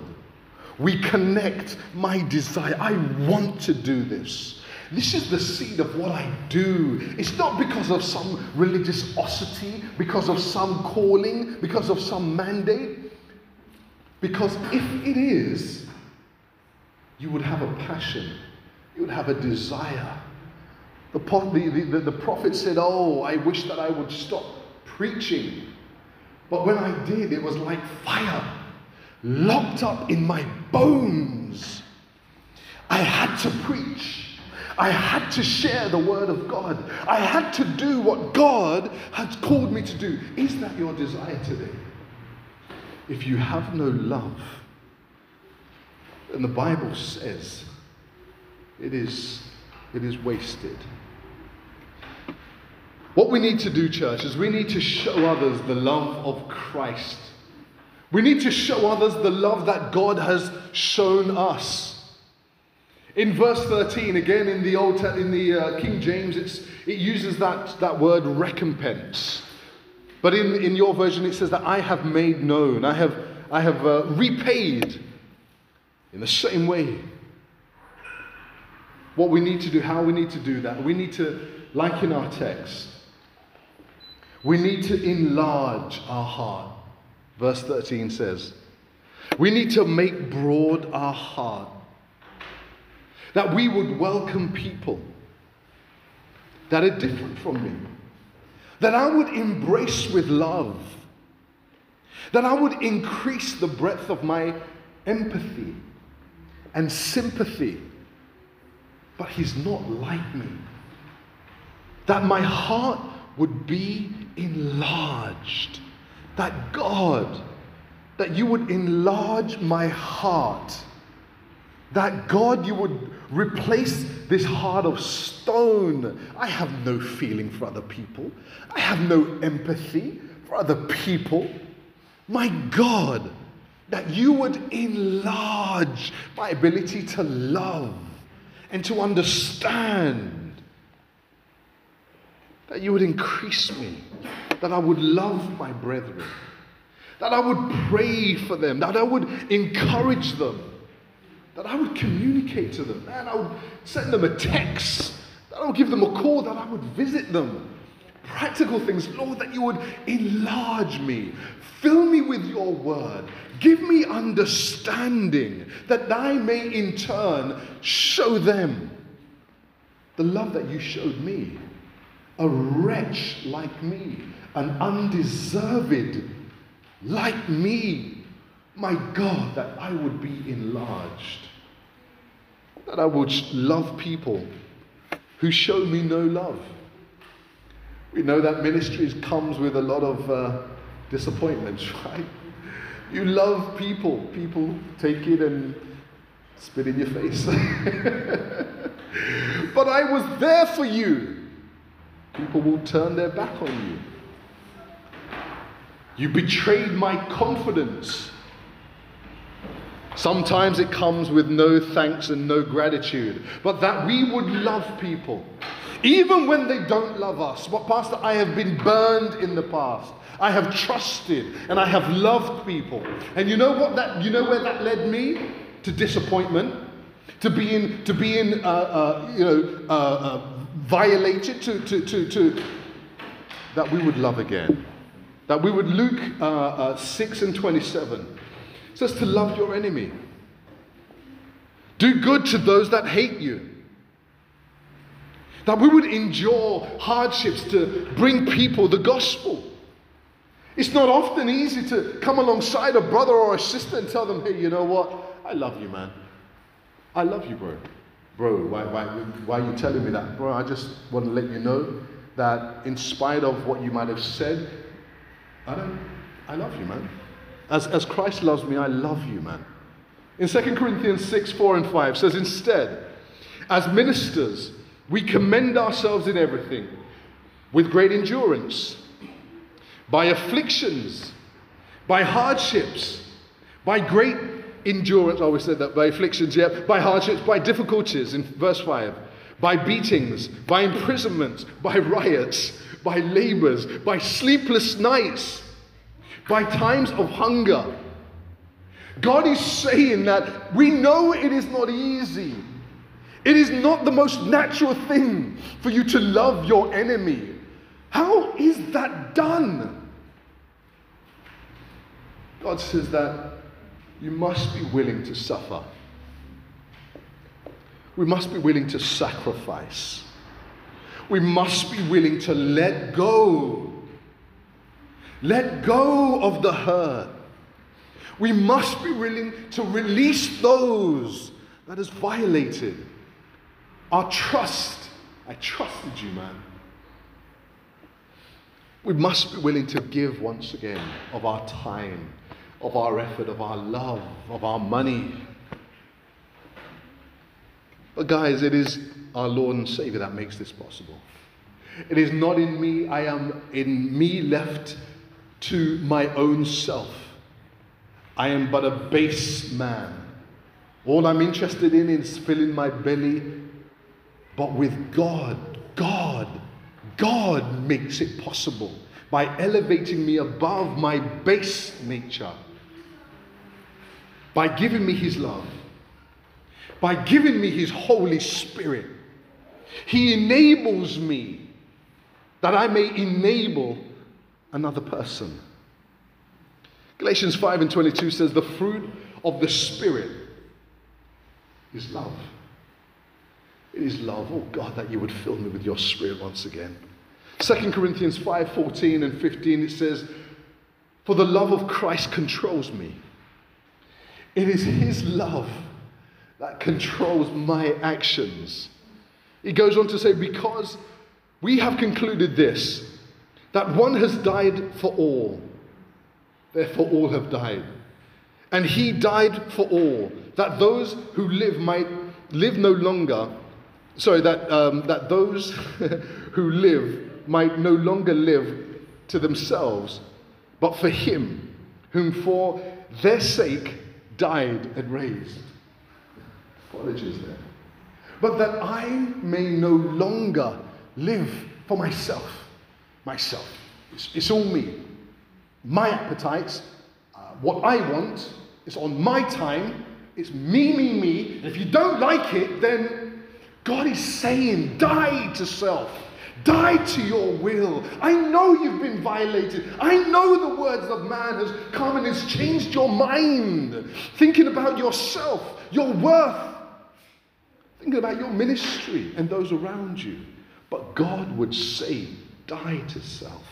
We connect my desire. I want to do this. This is the seed of what I do. It's not because of some religiosity, because of some calling, because of some mandate. Because if it is, you would have a passion, you would have a desire. The, the, the, the prophet said, Oh, I wish that I would stop preaching but when I did, it was like fire locked up in my bones. I had to preach. I had to share the word of God. I had to do what God had called me to do. Is that your desire today? If you have no love, then the Bible says it is, it is wasted. What we need to do, church, is we need to show others the love of Christ. We need to show others the love that God has shown us. In verse 13, again in the Old in the uh, King James, it uses that, that word recompense. But in, in your version, it says that I have made known, I have, I have uh, repaid in the same way. What we need to do, how we need to do that, we need to, like in our text, we need to enlarge our heart. Verse 13 says, We need to make broad our heart, that we would welcome people that are different from me, that I would embrace with love, that I would increase the breadth of my empathy and sympathy. But He's not like me. That my heart would be enlarged. That God, that you would enlarge my heart. That God, you would replace this heart of stone. I have no feeling for other people. I have no empathy for other people. My God, that you would enlarge my ability to love and to understand that you would increase me, that I would love my brethren, that I would pray for them, that I would encourage them, that I would communicate to them, and I would send them a text, that I would give them a call, that I would visit them. Practical things, Lord, that you would enlarge me, fill me with your word, give me understanding, that I may in turn show them the love that you showed me. A wretch like me, an undeserved like me. My God, that I would be enlarged. That I would love people who show me no love. We know that ministry comes with a lot of uh, disappointments, right? You love people, people take it and spit in your face. but I was there for you. People will turn their back on you. You betrayed my confidence. Sometimes it comes with no thanks and no gratitude, but that we would love people, even when they don't love us. But, Pastor, I have been burned in the past. I have trusted and I have loved people. And you know what that you know where that led me? To disappointment, to being to being uh, uh, you know uh, uh violated, to, to, to, to that we would love again. That we would Luke uh, uh, 6 and 27 says to love your enemy. Do good to those that hate you. That we would endure hardships to bring people the gospel. It's not often easy to come alongside a brother or a sister and tell them, hey, you know what? I love you, man. I love you, bro. Bro, why, why, why are you telling me that? Bro, I just want to let you know that in spite of what you might have said, I don't, I love you, man. As, as Christ loves me, I love you, man. In 2 Corinthians 6, 4 and 5 says, Instead, as ministers, we commend ourselves in everything with great endurance by afflictions, by hardships, by great endurance. I always said that by afflictions, yeah, by hardships, by difficulties in verse 5, by beatings, by imprisonments, by riots, by labors, by sleepless nights, by times of hunger. God is saying that we know it is not easy. It is not the most natural thing for you to love your enemy. How is that done? God says that you must be willing to suffer. We must be willing to sacrifice. We must be willing to let go. Let go of the hurt. We must be willing to release those that has violated our trust. I trusted you, man. We must be willing to give once again of our time, of our effort, of our love, of our money. But, guys, it is our Lord and Savior that makes this possible. It is not in me, I am in me left to my own self. I am but a base man. All I'm interested in is filling my belly, but with God, God God makes it possible by elevating me above my base nature, by giving me His love, by giving me His Holy Spirit. He enables me that I may enable another person. Galatians 5 and 22 says, The fruit of the Spirit is love. It is love. Oh God, that you would fill me with your spirit once again. 2 Corinthians 5 14 and 15, it says, For the love of Christ controls me. It is his love that controls my actions. He goes on to say, Because we have concluded this, that one has died for all, therefore all have died. And he died for all, that those who live might live no longer, sorry, that, um, that those who live might no longer live to themselves, but for him whom for their sake died and raised. Apologies there. But that I may no longer live for myself. Myself. It's, it's all me. My appetites, uh, what I want, it's on my time. It's me, me, me. And if you don't like it, then God is saying, die to self. Die to your will. I know you've been violated. I know the words of man has come and has changed your mind. Thinking about yourself, your worth, thinking about your ministry and those around you. But God would say, die to self.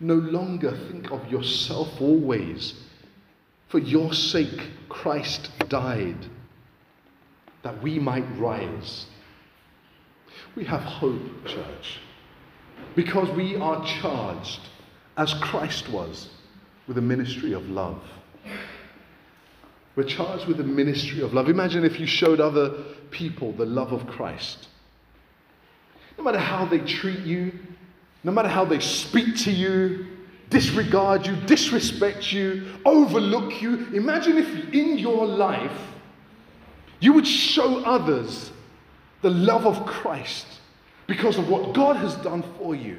No longer think of yourself always. For your sake, Christ died, that we might rise. We have hope, church, because we are charged, as Christ was, with a ministry of love. We're charged with the ministry of love. Imagine if you showed other people the love of Christ. No matter how they treat you, no matter how they speak to you, disregard you, disrespect you, overlook you. Imagine if in your life you would show others the love of Christ because of what God has done for you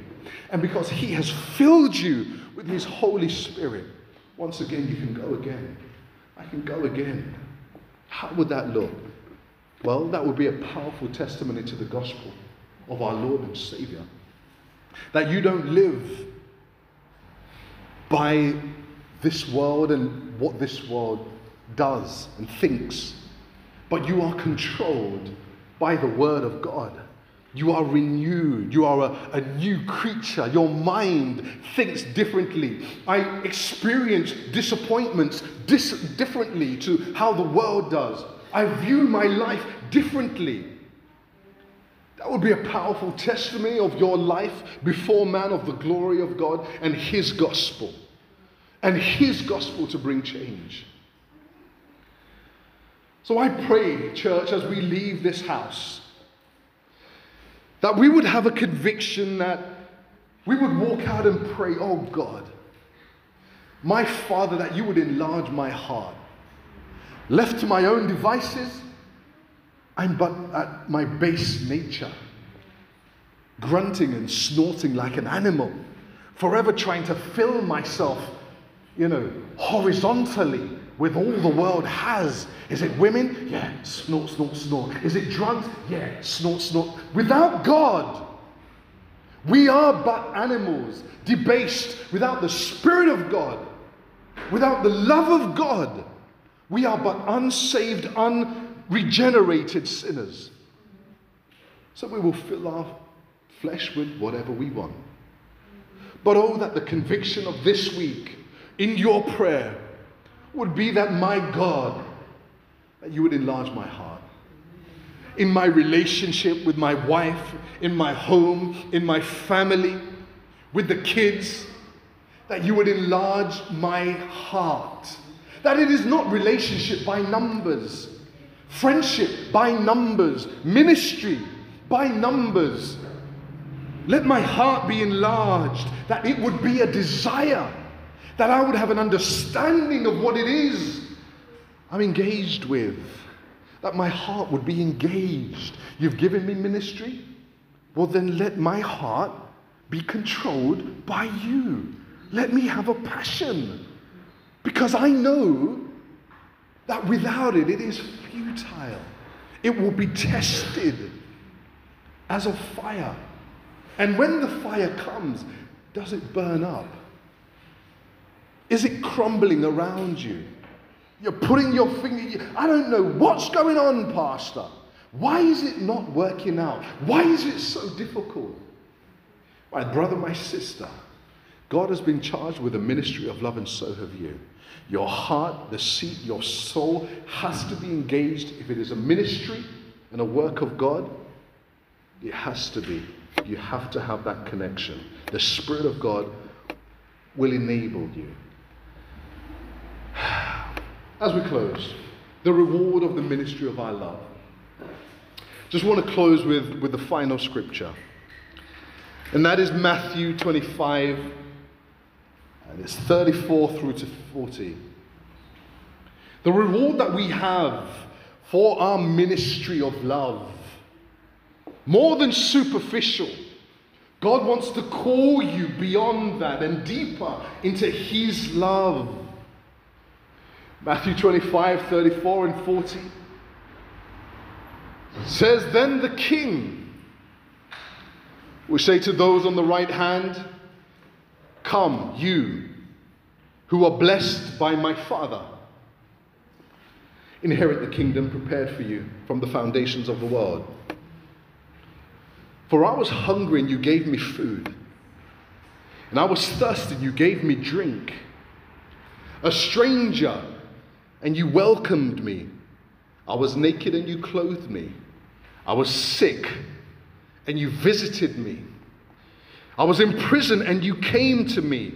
and because He has filled you with His Holy Spirit. Once again, you can go again. I can go again. How would that look? Well, that would be a powerful testimony to the gospel of our Lord and Savior. That you don't live by this world and what this world does and thinks, but you are controlled by the Word of God. You are renewed. You are a, a, new creature. Your mind thinks differently. I experience disappointments dis- differently to how the world does. I view my life differently. That would be a powerful testimony of your life before man of the glory of God and His gospel. And His gospel to bring change. So I pray, church, as we leave this house, that we would have a conviction that we would walk out and pray, Oh God, my Father, that you would enlarge my heart. Left to my own devices, I'm but at my base nature, grunting and snorting like an animal, forever trying to fill myself, you know, horizontally with all the world has. Is it women? Yeah, snort, snort, snort. Is it drugs? Yeah, snort, snort. Without God, we are but animals, debased without the Spirit of God, without the love of God. We are but unsaved, unregenerated sinners. So we will fill our flesh with whatever we want. But oh, that the conviction of this week in your prayer would be that my God, that you would enlarge my heart. In my relationship with my wife, in my home, in my family, with the kids, that you would enlarge my heart. That it is not relationship by numbers, friendship by numbers, ministry by numbers. Let my heart be enlarged, that it would be a desire that I would have an understanding of what it is I'm engaged with, that my heart would be engaged. You've given me ministry? Well, then let my heart be controlled by you. Let me have a passion. Because I know that without it, it is futile. It will be tested as a fire. And when the fire comes, does it burn up? Is it crumbling around you? You're putting your finger, I don't know what's going on, Pastor. Why is it not working out? Why is it so difficult? My brother, my sister, God has been charged with a ministry of love, and so have you. Your heart, the seat, your soul has to be engaged. If it is a ministry and a work of God, it has to be. You have to have that connection. The Spirit of God will enable you. As we close, the reward of the ministry of our love. Just want to close with, with the final scripture. And that is Matthew 25, and it's 34 through to 40. The reward that we have for our ministry of love, more than superficial, God wants to call you beyond that and deeper into His love. Matthew 25, 34 and 40 says, Then the king will say to those on the right hand, Come, you who are blessed by my Father, inherit the kingdom prepared for you from the foundations of the world. For I was hungry and you gave me food, and I was thirsty and you gave me drink. A stranger and you welcomed me. I was naked and you clothed me. I was sick and you visited me. I was in prison and you came to me.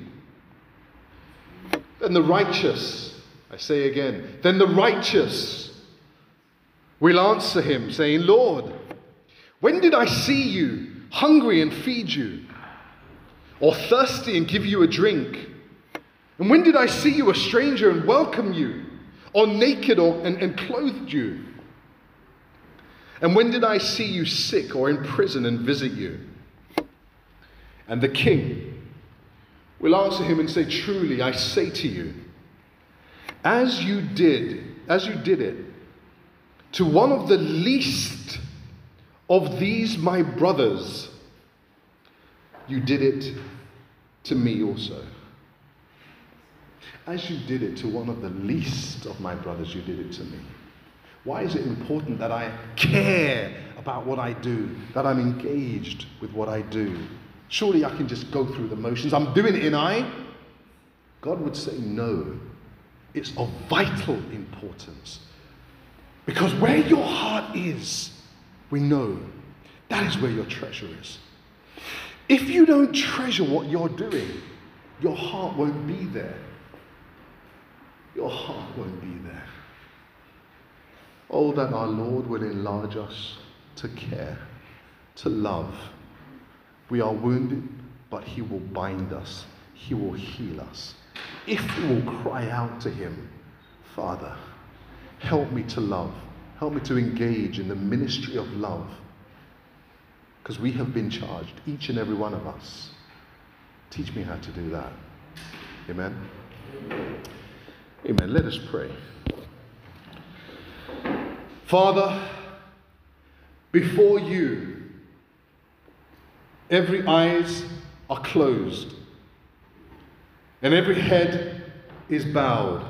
Then the righteous, I say again, then the righteous will answer him, saying, Lord, when did I see you hungry and feed you, or thirsty and give you a drink? And when did I see you a stranger and welcome you, or naked or, and, and clothed you? And when did I see you sick or in prison and visit you? And the king will answer him and say, Truly, I say to you, as you did, as you did it to one of the least of these my brothers, you did it to me also. As you did it to one of the least of my brothers, you did it to me. Why is it important that I care about what I do, that I'm engaged with what I do? Surely I can just go through the motions. I'm doing it in I. God would say, no. It's of vital importance. Because where your heart is, we know that is where your treasure is. If you don't treasure what you're doing, your heart won't be there. Your heart won't be there. Oh, that our Lord will enlarge us to care, to love. We are wounded, but He will bind us, He will heal us. If we will cry out to Him, Father, help me to love, help me to engage in the ministry of love. Because we have been charged, each and every one of us. Teach me how to do that. Amen. Amen. Let us pray. Father, before you, every eyes are closed and every head is bowed.